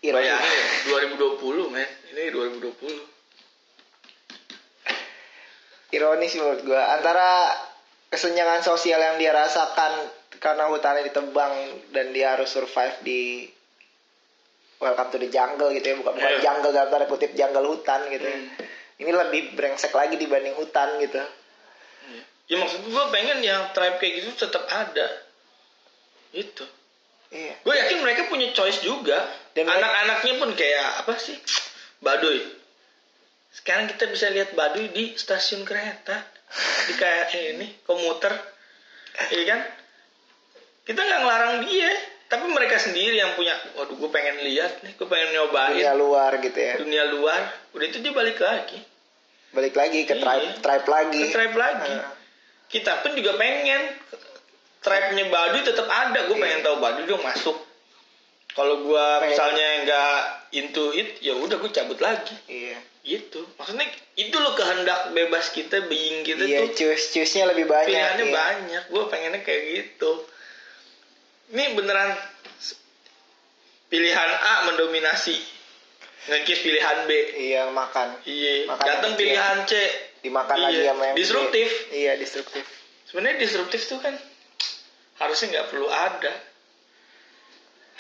Bayangin 2020 men. Ini 2020 ironi sih menurut gua. Antara kesenjangan sosial yang dia rasakan karena hutannya ditebang dan dia harus survive di welcome to the jungle gitu ya. Bukan bukan Iya. jungle dalam tanda kutip jungle hutan gitu ya. Hmm. ini lebih brengsek lagi dibanding hutan gitu. Ya maksud gue pengen yang tribe kayak gitu tetap ada. Itu iya. Gue yakin mereka punya choice juga. Dan anak-anaknya pun kayak apa sih? Baduy. Sekarang kita bisa lihat baduy di stasiun kereta. Di kayak ini komuter. Iya kan? Kita nggak ngelarang dia. Tapi mereka sendiri yang punya waduh gue pengen lihat nih gue pengen nyobain. Dunia luar gitu ya. Dunia luar. Udah itu dia balik lagi. Balik lagi ke Iya. tribe tribe lagi. Ke tribe lagi. Ah. kita pun juga pengen tribe-nya Baduy tetap ada. Gue pengen tahu Baduy dong masuk. Kalau gue misalnya nggak into it ya udah gue cabut lagi. Iya. Gitu. Maksudnya itu loh kehendak bebas kita being kita iya tuh. choose choose nya lebih banyak pilihannya iya. banyak. Gue pengennya kayak gitu. Ini beneran pilihan A mendominasi. Ngekis pilihan B. Iya makan. Iya. Makan datang pilihan C. Dimakan Iya. lagi sama yang disruptif. Iya disruptif. Sebenarnya disruptif tuh kan harusnya nggak perlu ada.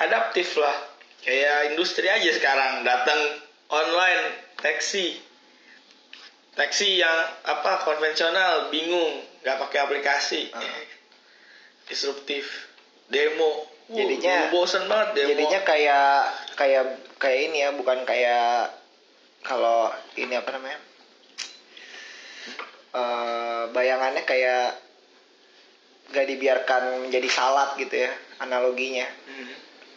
Adaptif lah. Kayak industri aja sekarang datang online taksi. Taksi yang apa konvensional bingung nggak pakai aplikasi. Ah. disruptif. Demo. Wuh, Jadinya- bosen banget demo. jadinya kayak kayak kayak ini ya bukan kayak kalau ini apa namanya? Eh, bayangannya kayak gak dibiarkan menjadi salad gitu ya analoginya Hmm.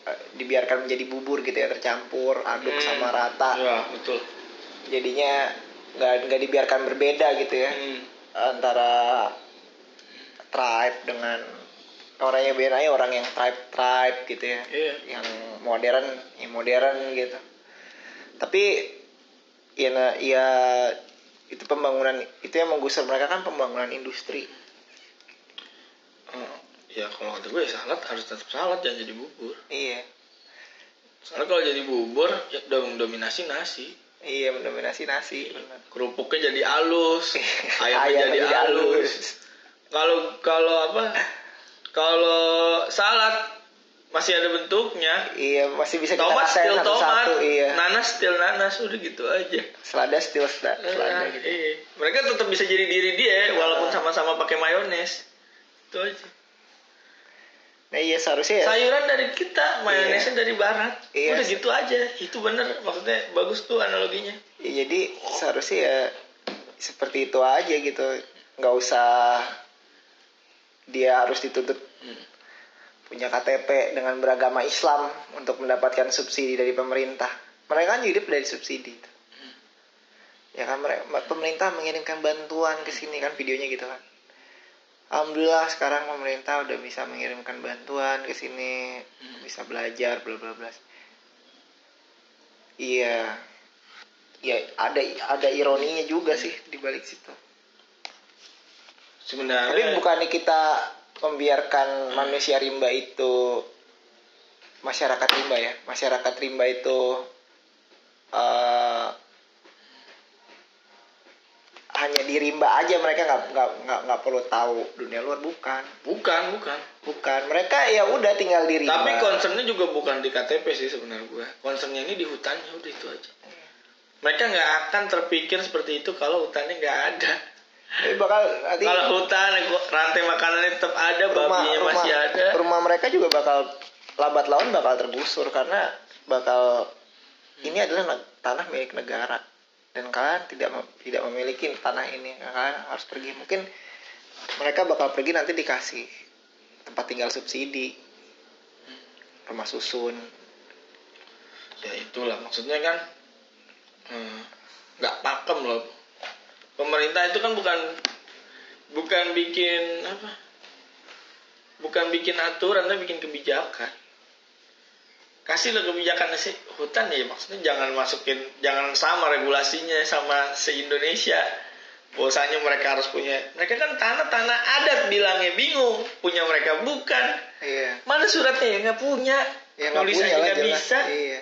Eh, dibiarkan menjadi bubur gitu ya tercampur aduk Hmm. sama rata ya betul jadinya nggak nggak dibiarkan berbeda gitu ya Hmm. antara tribe dengan orangnya biarin aja orang yang tribe tribe gitu ya Iya. yang modern yang modern gitu tapi ya na- ya itu pembangunan itu yang menggusur mereka kan pembangunan industri ya kalau kata gue ya salad harus tetap salad jangan jadi bubur. iya Soalnya kalau jadi bubur ya dom- dominasi nasi. iya mendominasi nasi benar Kerupuknya jadi halus, ayamnya Ayam jadi halus. Kalau kalau apa? Kalau salad masih ada bentuknya. iya masih bisa kita Tomat still tomat, satu-satu iya nanas still nanas, udah gitu aja. selada still selada, selada Eh, gitu iya. Mereka tetap bisa jadi diri dia walaupun sama-sama pakai mayones. Itu aja. Nah iya seharusnya ya. Sayuran dari kita, mayonesnya dari barat. Iya. Udah gitu aja. Itu bener. Maksudnya bagus tuh analoginya. Ya, jadi seharusnya ya seperti itu aja gitu. Nggak usah dia harus dituntut punya KTP dengan beragama Islam untuk mendapatkan subsidi dari pemerintah. Mereka kan hidup dari subsidi ya kan mereka pemerintah mengirimkan bantuan ke sini kan videonya gitu kan Alhamdulillah sekarang pemerintah udah bisa mengirimkan bantuan ke sini bisa belajar bla bla bla. Iya. Ya ada ada ironinya juga sih di balik situ. Sebenarnya Tapi bukannya kita membiarkan manusia rimba itu masyarakat rimba ya, masyarakat rimba itu eh, hanya di rimba aja mereka nggak nggak nggak nggak perlu tahu dunia luar bukan bukan, bukan. bukan mereka ya udah tinggal di rimba Tapi concernnya juga bukan di KTP sih sebenarnya gue. Concernnya ini di hutannya udah itu aja. Mereka nggak akan terpikir seperti itu kalau hutannya nggak ada. Tapi bakal nanti Kalau hutan rantai makanannya tetap ada, rumah babinya rumah masih ada. rumah mereka juga bakal lambat laun bakal tergusur karena bakal ini adalah tanah milik negara dan kalian tidak tidak memiliki tanah ini kalian harus pergi mungkin mereka bakal pergi nanti dikasih tempat tinggal subsidi rumah susun Ya itulah maksudnya kan eh, nggak pakem loh. Pemerintah itu kan bukan bukan bikin apa? Bukan bikin aturan tapi bikin kebijakan. Kasihlah kebijakan sih hutan ya maksudnya jangan masukin jangan sama regulasinya sama se Indonesia. Bahwasanya mereka harus punya mereka kan tanah tanah adat bilangnya bingung punya mereka bukan. Iya. Mana suratnya? Ya nggak punya. Ya Nulis punya aja nggak bisa. Iya.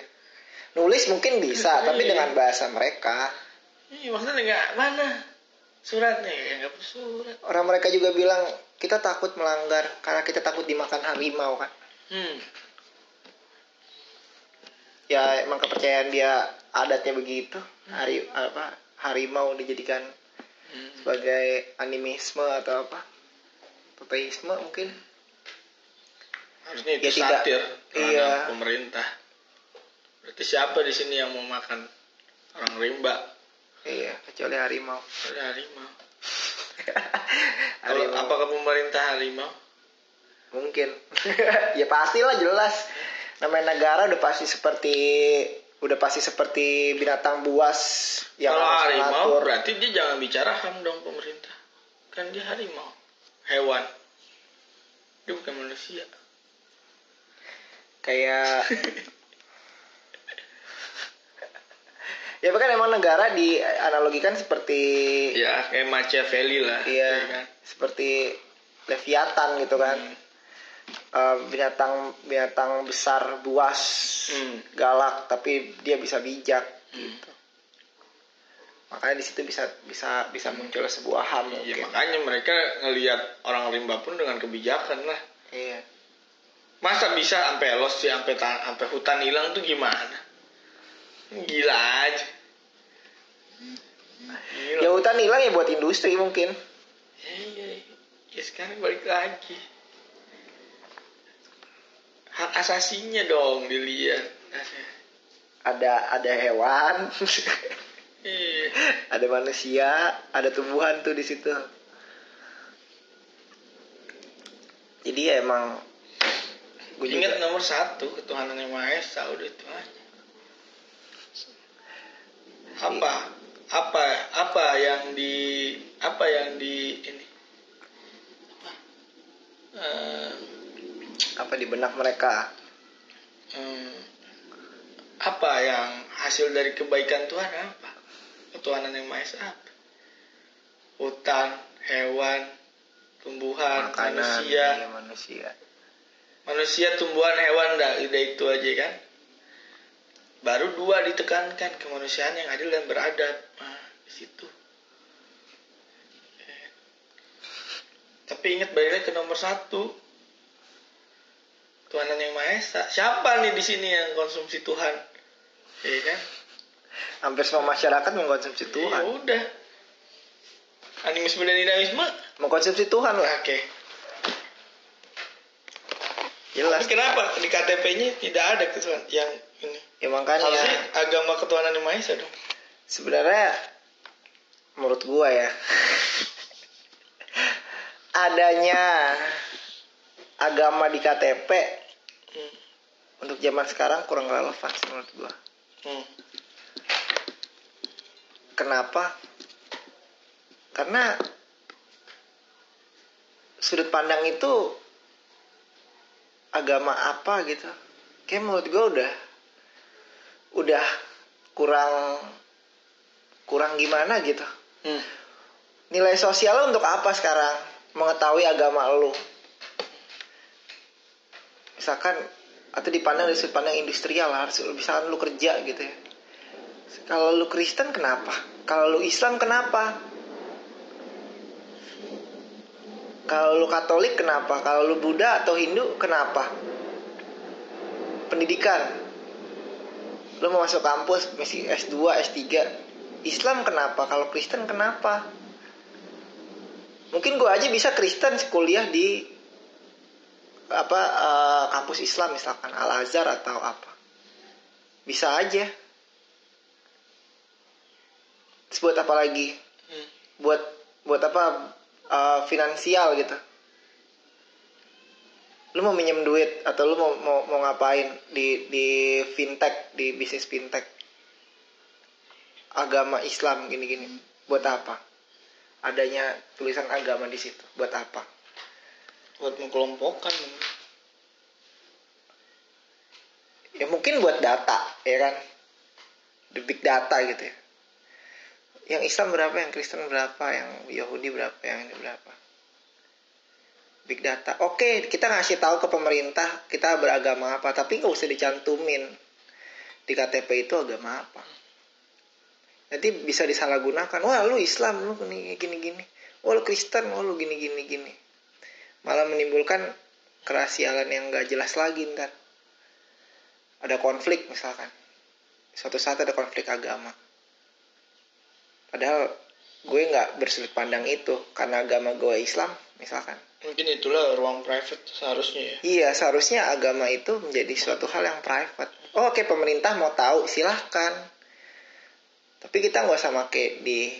Nulis mungkin bisa tapi Iya. dengan bahasa mereka. Iya, maksudnya nggak mana suratnya? Ya nggak surat. orang mereka juga bilang kita takut melanggar karena kita takut dimakan harimau kan Hmm. Ya emang kepercayaan dia adatnya begitu hari apa harimau dijadikan Hmm. sebagai animisme atau apa toteisme mungkin Harusnya itu Ya, satir Iya. pemerintah. Berarti siapa di sini yang mau makan orang rimba? iya kecuali harimau Ada harimau. [LAUGHS] Kalau harimau apakah pemerintah harimau? mungkin [LAUGHS] ya pastilah jelas namanya negara udah pasti seperti udah pasti seperti binatang buas yang Kalau harimau berarti dia jangan bicara ham dong pemerintah. Kan dia harimau, hewan. Dia bukan manusia. kayak [LAUGHS] ya kan emang negara dianalogikan seperti Ya kayak Machiavelli lah. iya ya kan? seperti leviathan gitu kan Eh, binatang binatang besar buas Hmm. galak tapi dia bisa bijak gitu makanya di situ bisa bisa bisa muncul sebuah ham Ya mungkin makanya mereka ngelihat orang rimba pun dengan kebijakan lah. iya Masa bisa sampai los sih sampai sampai hutan hilang tuh gimana? Gila aja. Gila. ya hutan hilang ya buat industri mungkin Ya, ya, ya sekarang balik lagi. Hak asasinya dong dilihat. ada ada hewan Iya. ada manusia ada tumbuhan tuh di situ jadi ya emang gue Ingat juga nomor satu ketuhanan yang maha esa udah itu aja. Apa apa apa yang di apa yang di ini apa? Eh, apa di benak mereka Hmm, apa yang hasil dari kebaikan Tuhan apa? Ketuhanan yang Maha Esa apa? Hutan, hewan, tumbuhan, makanan manusia. iya, manusia Manusia, tumbuhan, hewan, dah udah itu aja kan. Baru dua ditekankan kemanusiaan yang adil dan beradab. Nah, di situ. Eh. Tapi ingat balik ke nomor satu. Tuhanan yang Maha Esa. Siapa nih di sini yang konsumsi Tuhan? Iya kan? hampir semua masyarakat mengkonsumsi Ya Tuhan udah. Animisme dan dinamisme. mengkonsumsi Tuhan lah Oke. jelas Tapi kenapa di KTP-nya tidak ada ketuhanan yang ini? ya makanya Harusnya agama ketuhanan yang Maha Esa dong. sebenarnya menurut gua ya [LAUGHS] adanya agama di KTP. Untuk zaman sekarang kurang relevan sih menurut gua. Hmm. kenapa? Karena sudut pandang itu agama apa gitu. Kayak menurut gua udah udah kurang kurang gimana gitu. Hmm. nilai sosial lo untuk apa sekarang? Mengetahui agama lo misalkan atau dipandang dari sudut pandang industrial harus misalkan lu kerja gitu ya. Kalau lu Kristen kenapa? Kalau lu Islam kenapa? Kalau lu Katolik kenapa? Kalau lu Buddha atau Hindu kenapa? Pendidikan. Lu mau masuk kampus mesti S2 S3 Islam kenapa? Kalau Kristen kenapa? Mungkin gue aja bisa Kristen kuliah di apa eh, kampus Islam misalkan Al Azhar atau apa. Bisa aja. Terus buat apa lagi? Hmm. buat buat apa eh, finansial gitu. Lu mau minjem duit atau lu mau mau, mau ngapain di di fintech di bisnis fintech? Agama Islam gini-gini. Buat apa? Adanya tulisan agama di situ. Buat apa Buat mengkelompokkan. ya mungkin buat data ya kan? The big data gitu ya. Yang Islam berapa yang Kristen berapa yang Yahudi berapa yang ini berapa? Big data. Oke kita ngasih tahu ke pemerintah kita beragama apa tapi nggak usah dicantumin. Di KTP itu agama apa? Nanti bisa disalahgunakan. Wah lu Islam lu gini gini gini wah lu Kristen wah lu gini gini gini malah menimbulkan kerahasiaan yang nggak jelas lagi ntar. Ada konflik misalkan. Suatu saat ada konflik agama. Padahal gue nggak bersudut pandang itu karena agama gue Islam misalkan. Mungkin itulah ruang private seharusnya ya. iya seharusnya agama itu menjadi suatu hal yang private. Oh, oke pemerintah mau tahu silahkan. Tapi kita nggak usah make di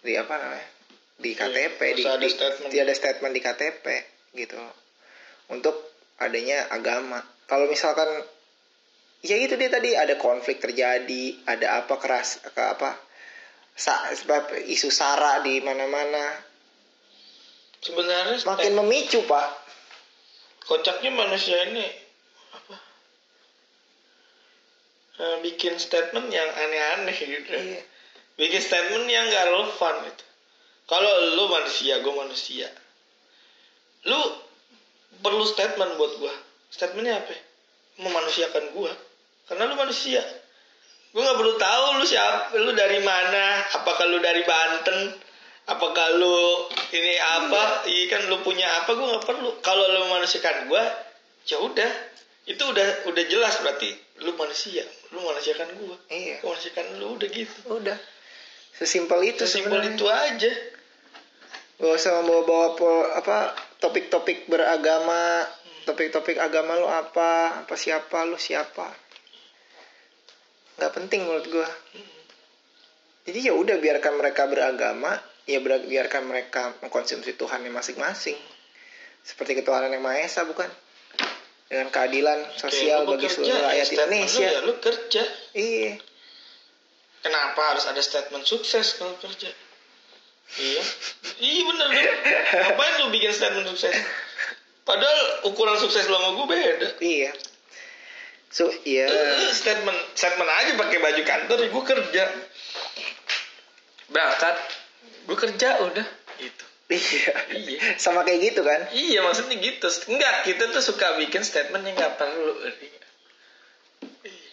di apa namanya di Iya, KTP nggak di, ada di- statement. di ada statement di KTP gitu untuk adanya agama kalau misalkan ya itu dia tadi ada konflik terjadi ada apa keras ke apa sa, sebab isu sara di mana-mana Sebenarnya semakin stem- memicu pak kocaknya manusia ini apa? Eh, bikin statement yang aneh-aneh gitu. Iya. Bikin statement yang gak relevan gitu. Kalau lu manusia, gue manusia. Lu perlu statement buat gue. Statementnya apa? Memanusiakan gue. Karena lu manusia. Gue nggak perlu tahu lu siapa, lu dari mana, apakah lu dari Banten, apakah lu ini apa, iya kan lu punya apa, gue nggak perlu. Kalau lu memanusiakan gue, ya udah, itu udah udah jelas berarti lu manusia, lu manusiakan gue, iya gue manusiakan lu udah gitu. udah sesimpel itu Sesimpel itu aja. Gak usah membawa-bawa po- apa topik-topik beragama. Topik-topik agama lu apa? Apa siapa lu siapa? Nggak penting menurut gua. Jadi ya udah biarkan mereka beragama ya biarkan mereka mengkonsumsi Tuhan masing-masing. Seperti ketuhanan yang maha esa bukan? Dengan keadilan sosial lu bagi seluruh ya rakyat statement lu Indonesia. ya lu kerja. iya. Kenapa harus ada statement sukses kalau kerja? Iya. Iya bener dong. Ngapain lu bikin statement sukses? Padahal ukuran sukses lo sama gue beda. iya. So iya. Eh, statement statement aja pakai baju kantor gue kerja. Berangkat gue kerja udah gitu. Iya. Iya. Sama kayak gitu kan? Iya maksudnya gitu. Enggak kita tuh suka bikin statement yang nggak perlu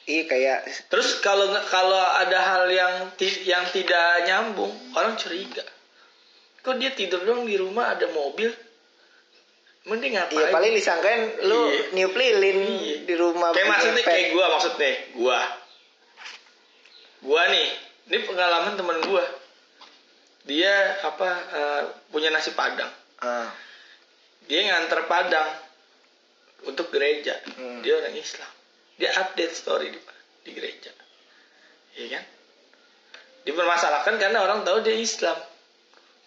iya kayak terus kalau kalau ada hal yang ti- yang tidak nyambung orang curiga kok dia tidur doang di rumah ada mobil? Mending ngapain? Iya paling disangkain lu Iya. niup lilin Iya. di rumah kayak maksudnya ngepet. kayak gua maksudnya. Gua. Gua nih ini pengalaman teman gua. Dia apa eh, punya nasi padang. Ah, dia nganter padang untuk gereja. Hmm. dia orang Islam. Dia update story di, di gereja. Iya kan? Dipermasalahkan karena orang tahu dia Islam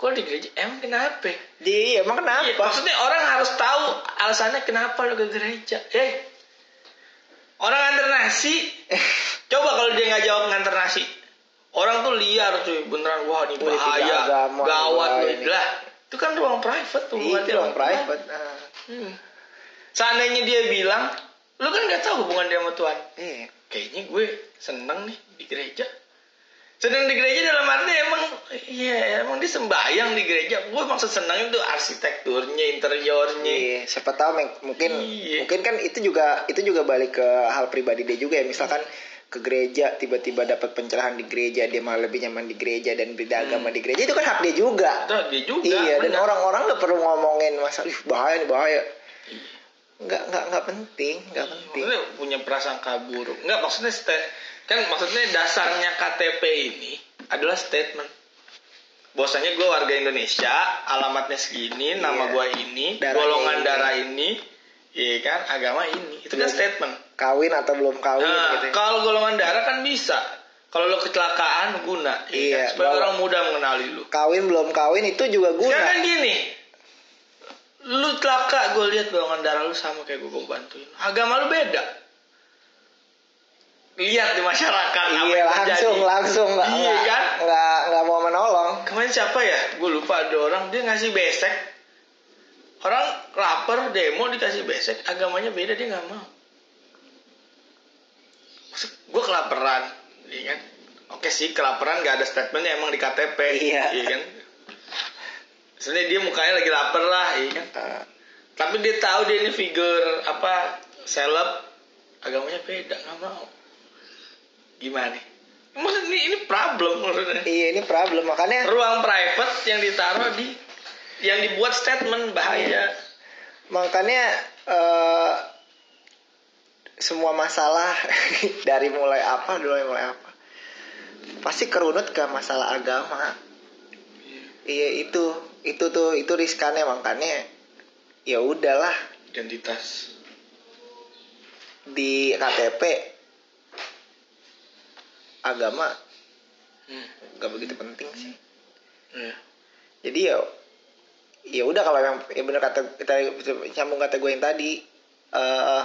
kok di gereja emang kenapa di iya, emang kenapa Iya, maksudnya orang harus tahu alasannya kenapa lo ke gereja. Eh, orang nganter nasi, coba kalau dia nggak jawab nganter nasi, orang tuh liar cuy, beneran wah ini bahaya, agama, gawat ini. lah. Itu kan ruang private tuh, Iya, itu ruang private Ah, Hmm. Seandainya dia bilang, lu kan nggak tahu hubungan dia sama Tuhan. iya Kayaknya gue seneng nih di gereja. Seneng di gereja dalam arti emang, iya emang dia sembahyang di gereja. Gue maksud seneng itu arsitekturnya, interiornya. Iya, siapa tahu mungkin Iya. mungkin kan itu juga itu juga balik ke hal pribadi dia juga ya. Misalkan ke gereja tiba-tiba dapat pencerahan di gereja dia malah lebih nyaman di gereja dan beda agama di gereja itu kan hak dia juga. Itu dia juga. iya, dan benar. orang-orang nggak perlu ngomongin masalah "Ih, bahaya nih bahaya. Nggak nggak nggak penting, nggak penting. Maksudnya punya prasangka buruk. Enggak maksudnya kan maksudnya dasarnya KTP ini adalah statement. Bahwasanya gue warga Indonesia, alamatnya segini, nama Iya. gue ini, Darahnya golongan ini. darah ini, iya kan, agama ini. Itu kan Belum statement. Kawin atau belum kawin Nah, gitu. ya. kalau golongan darah kan bisa. Kalau lo kecelakaan guna, iya Iya, kan? supaya orang mudah mengenali lu. Kawin belum kawin itu juga guna. Sekarang kan gini, lu celaka gue lihat golongan darah lu sama kayak gue, gue bantuin. Agama lu beda. Lihat di masyarakat apa Iya yang langsung terjadi. langsung nggak Iya nggak kan? nggak nggak mau menolong. Kemarin siapa ya? Gue lupa ada orang dia ngasih besek. Orang lapar demo dikasih besek, agamanya beda dia nggak mau. Maksud gue kelaparan, iya kan? Oke sih kelaparan gak ada statementnya emang di KTP, Iya. kan? Sebenarnya dia mukanya lagi lapar lah, iya kan? Ah, Tapi dia tahu dia ini figur apa seleb, agamanya beda nggak mau. Gimana? nih? Maksud ini ini problem maksudnya. Iya ini problem. Makanya ruang private yang ditaruh di yang dibuat statement bahaya. Makanya eh, semua masalah [LAUGHS] dari mulai apa dulu mulai apa pasti kerunut ke masalah agama. Iya. Itu itu tuh itu riskannya. Makanya ya udahlah. Identitas. Di KTP agama hmm. nggak begitu penting sih Iya. jadi ya ya udah kalau yang ya bener kata kita nyambung kata gue yang tadi eh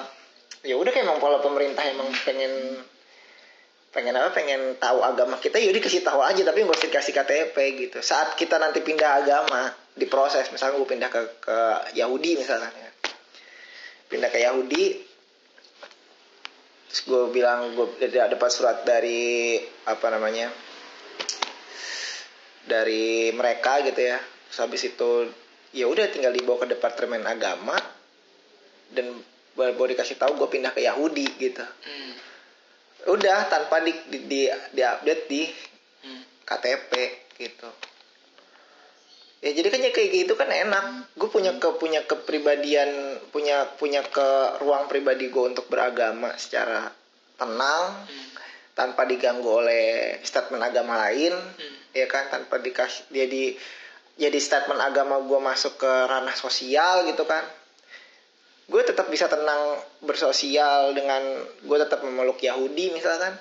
ya udah kayak emang pola pemerintah emang pengen pengen apa pengen tahu agama kita ya udah kasih tahu aja tapi nggak usah dikasih KTP gitu saat kita nanti pindah agama diproses misalnya gue pindah ke ke Yahudi misalnya ya. pindah ke Yahudi gue bilang gue dapat surat dari apa namanya dari mereka gitu ya terus habis itu ya udah tinggal dibawa ke departemen agama dan baru dikasih tahu gue pindah ke Yahudi gitu Hmm. udah tanpa di di, di, di update di Hmm. KTP gitu ya jadi kan ya kayak gitu kan enak gue punya ke punya kepribadian punya punya ke ruang pribadi gue untuk beragama secara tenang Hmm. tanpa diganggu oleh statement agama lain Hmm. ya kan tanpa dikasih jadi jadi statement agama gue masuk ke ranah sosial gitu kan gue tetap bisa tenang bersosial dengan gue tetap memeluk Yahudi misalkan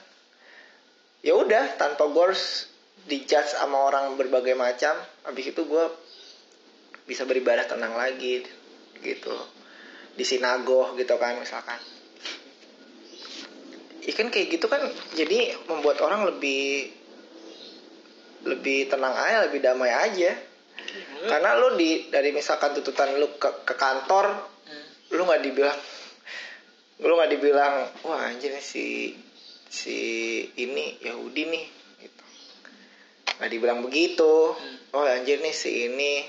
ya udah tanpa gue harus dijudge sama orang berbagai macam habis itu gue bisa beribadah tenang lagi gitu. Di sinagog gitu kan misalkan. Ikan kayak gitu kan jadi membuat orang lebih lebih tenang aja lebih damai aja. Karena lu di dari misalkan tuntutan lu ke, ke kantor Hmm. nggak dibilang lu nggak dibilang wah anjir si si ini Yahudi nih nggak dibilang begitu. Oh anjir nih si ini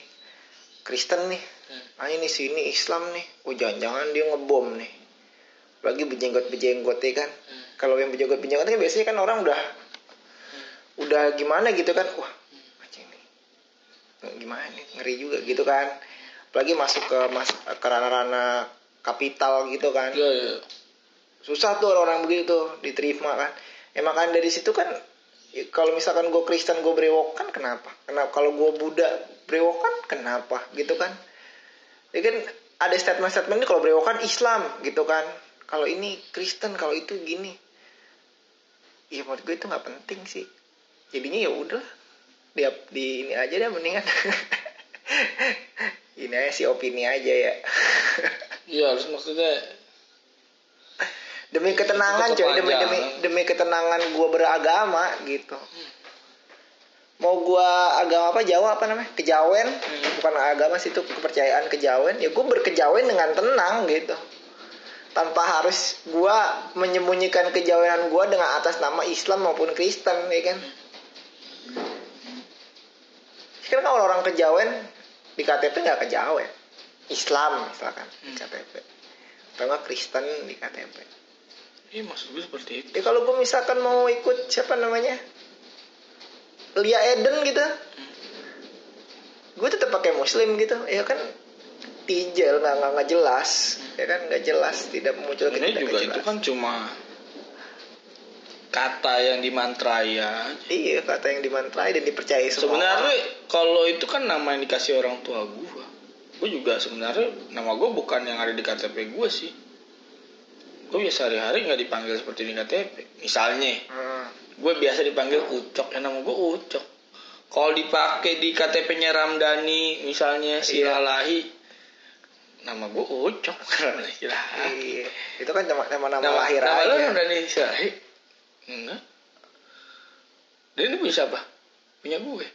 Kristen nih. Ah ini si ini Islam nih. Oh jangan-jangan dia ngebom nih. Lagi berjenggot berjenggot ya kan? Kalau yang berjenggot berjenggot kan biasanya kan orang udah udah gimana gitu kan? Wah anjing nih gimana nih? Ngeri juga gitu kan? Apalagi masuk ke mas ke ranah-ranah kapital gitu kan? Iya, iya. susah tuh orang-orang begitu diterima kan? Emang kan dari situ kan ya, kalau misalkan gue Kristen gue brewokan kenapa? Kenapa kalau gue Buddha brewokan kenapa? Gitu kan? Ya kan ada statement-statement ini kalau brewokan Islam gitu kan? Kalau ini Kristen kalau itu gini. Ya menurut gue itu nggak penting sih. Jadinya ya udah di, di ini aja deh mendingan. [LAUGHS] Ini aja sih opini aja ya. [LAUGHS] Iya, harus maksudnya demi ketenangan Itu coy. Demi demi demi ketenangan gue beragama gitu. Mau gue agama apa Jawa apa namanya? Kejawen? Bukan agama sih itu kepercayaan kejawen. Ya gue berkejawen dengan tenang gitu. Tanpa harus gue menyembunyikan kejawenan gue dengan atas nama Islam maupun Kristen ya kan? Kan kalau orang kejawen di KTP nggak kejawen. Islam misalkan di KTP atau nggak Kristen di KTP Iya maksud gue seperti itu. Ya kalau gue misalkan mau ikut siapa namanya Lia Eden gitu, gue tetap pakai Muslim gitu, ya kan tijel nggak nggak nggak jelas, ya kan nggak jelas tidak memunculkan Ini juga itu jelas. kan cuma kata yang dimantrai ya. Iya kata yang dimantrai dan dipercayai semua. Sebenarnya kalau itu kan nama yang dikasih orang tua gue. Gue juga sebenarnya nama gue bukan yang ada di KTP gue sih. Gue biasa hari-hari nggak dipanggil seperti di KTP. Misalnya, Hmm. gue biasa dipanggil Ucok, ya nama gue Ucok. Kalau dipakai di KTP-nya Ramdhani, misalnya Silalahi, nama gue Ucok [LAUGHS] karena Silalahi. Iya, itu kan nama nama, nama, Nama, lahir nama aja. lu Ramdhani Silalahi? Enggak. Dan ini punya siapa? Punya gue.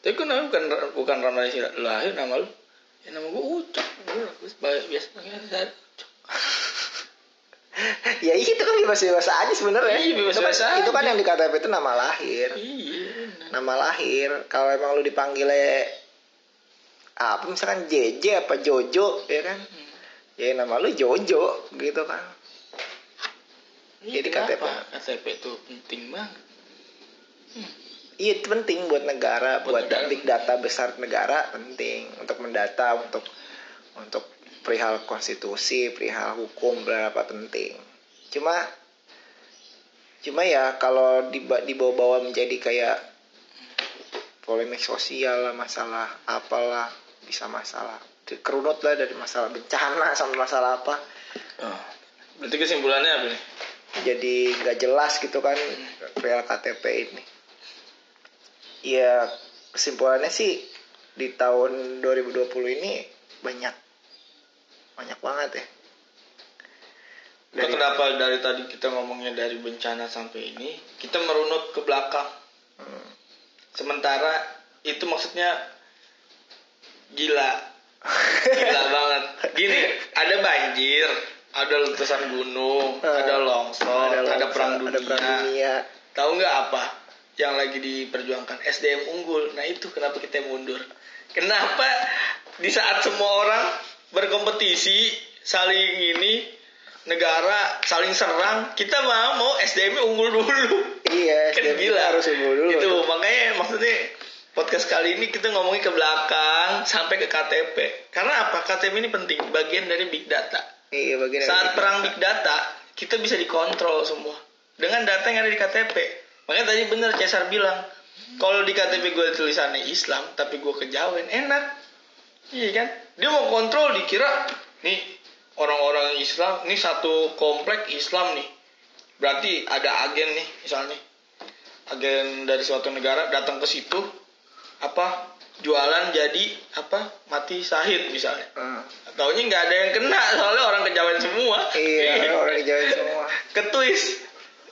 Tapi kan namanya bukan bukan Ramdhani Silalahi, nama lu. Ya nama gue Ucok. Gue biasa panggil Ucok. [LAUGHS] ya itu kan bebas-bebas aja sebenarnya. Iya, bebas-bebas itu kan, Itu kan yang di KTP itu nama lahir. Iya. nama lahir kalau emang lu dipanggilnya apa misalkan JJ apa Jojo ya kan ya nama lu Jojo gitu kan Iya, Jadi kenapa KTP itu penting banget. iya itu penting buat negara Buat buat, negara. big data besar negara penting untuk mendata untuk untuk perihal konstitusi perihal hukum berapa penting cuma cuma ya kalau diba- dibawa-bawa menjadi kayak polemik sosial lah masalah apalah bisa masalah kerunut lah dari masalah bencana [LAUGHS] sampai masalah apa Oh. Berarti kesimpulannya apa nih? jadi nggak jelas gitu kan real KTP ini ya kesimpulannya sih di tahun 2020 ini banyak banyak banget ya Nah, kenapa dari tadi kita ngomongnya dari bencana sampai ini, kita merunut ke belakang. Hmm. Sementara itu maksudnya gila. [LAUGHS] Gila banget. Gini, ada banjir, ada letusan gunung, Hmm. ada longsor, ada, longsor, perang dunia. ada perang dunia Tahu nggak apa yang lagi diperjuangkan SDM unggul? Nah itu kenapa kita mundur? Kenapa di saat semua orang berkompetisi saling ini negara saling serang. Kita mau mau SDM unggul dulu. Iya [LAUGHS] kan SDM gila. harus unggul dulu. Itu makanya maksudnya podcast kali ini kita ngomongin ke belakang sampai ke KTP karena apa? KTP ini penting bagian dari big data. Iya bagian dari saat big perang data. big data kita bisa dikontrol semua. Dengan data yang ada di KTP makanya tadi bener Cesar bilang kalau di KTP gue tulisannya Islam tapi gue kejawen enak iya kan dia mau kontrol dikira nih orang-orang Islam nih satu komplek Islam nih berarti ada agen nih misalnya agen dari suatu negara datang ke situ apa jualan jadi apa mati sahid misalnya Hmm. Taunya nggak ada yang kena soalnya orang kejawen semua. iya orang dijauhin semua [LAUGHS] Ketwist.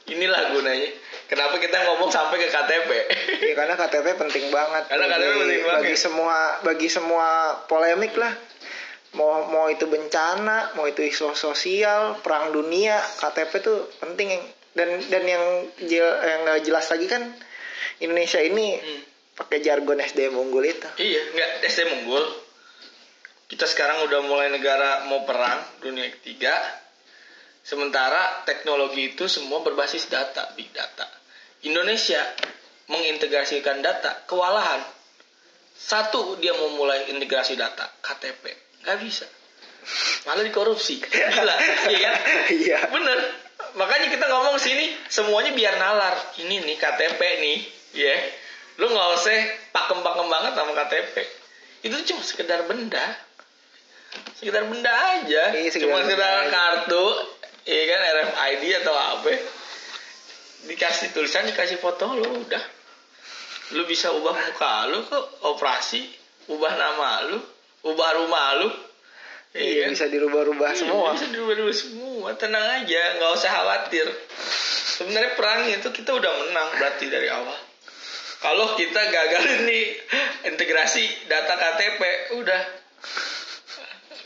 Inilah gunanya. Kenapa kita ngomong sampai ke KTP? Iya karena KTP penting banget. Karena KTP penting banget. Bagi semua bagi semua polemik lah. mau mau itu bencana mau itu isu sosial perang dunia KTP tuh penting dan dan yang jel- yang nggak jelas lagi kan Indonesia ini Hmm. pakai jargon SDM unggul itu Iya, nggak SD unggul. Kita sekarang udah mulai negara mau perang dunia ketiga. Sementara teknologi itu semua berbasis data, big data. Indonesia mengintegrasikan data kewalahan. Satu dia mau mulai integrasi data KTP, nggak bisa. Malah dikorupsi. Gila, iya kan? iya Bener. Makanya kita ngomong sini semuanya biar nalar. Ini nih KTP nih, ya. Lu nggak usah pakem-pakem banget sama KTP. Itu cuma sekedar benda. Sekedar benda aja. Iya, sekedar cuma benda sekedar aja. Iya kan RFID atau apa. Dikasih tulisan, dikasih foto lu udah. Lu bisa ubah muka lu kok, operasi, ubah nama lu, ubah rumah lu. iya kan? bisa dirubah-rubah Iya, semua Bisa dirubah semua. Tenang aja, nggak usah khawatir. Sebenarnya perang itu kita udah menang berarti dari awal. Kalau kita gagal [LAUGHS] nih integrasi data KTP, udah.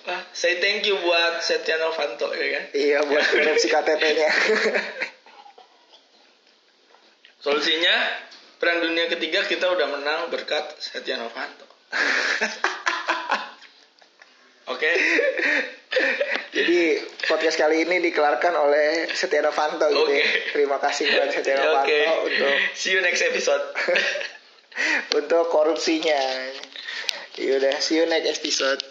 Ah, Say thank you buat Setia Novanto ya kan. iya buat korupsi [LAUGHS] KTP-nya Solusinya perang dunia ketiga kita udah menang berkat Setia Novanto. [LAUGHS] Oke. Jadi podcast kali ini dikelarkan oleh Setia Novanto gitu. ya. Terima kasih buat Setia Novanto Oke. untuk See you next episode. [LAUGHS] untuk korupsinya. Yaudah, see you next episode.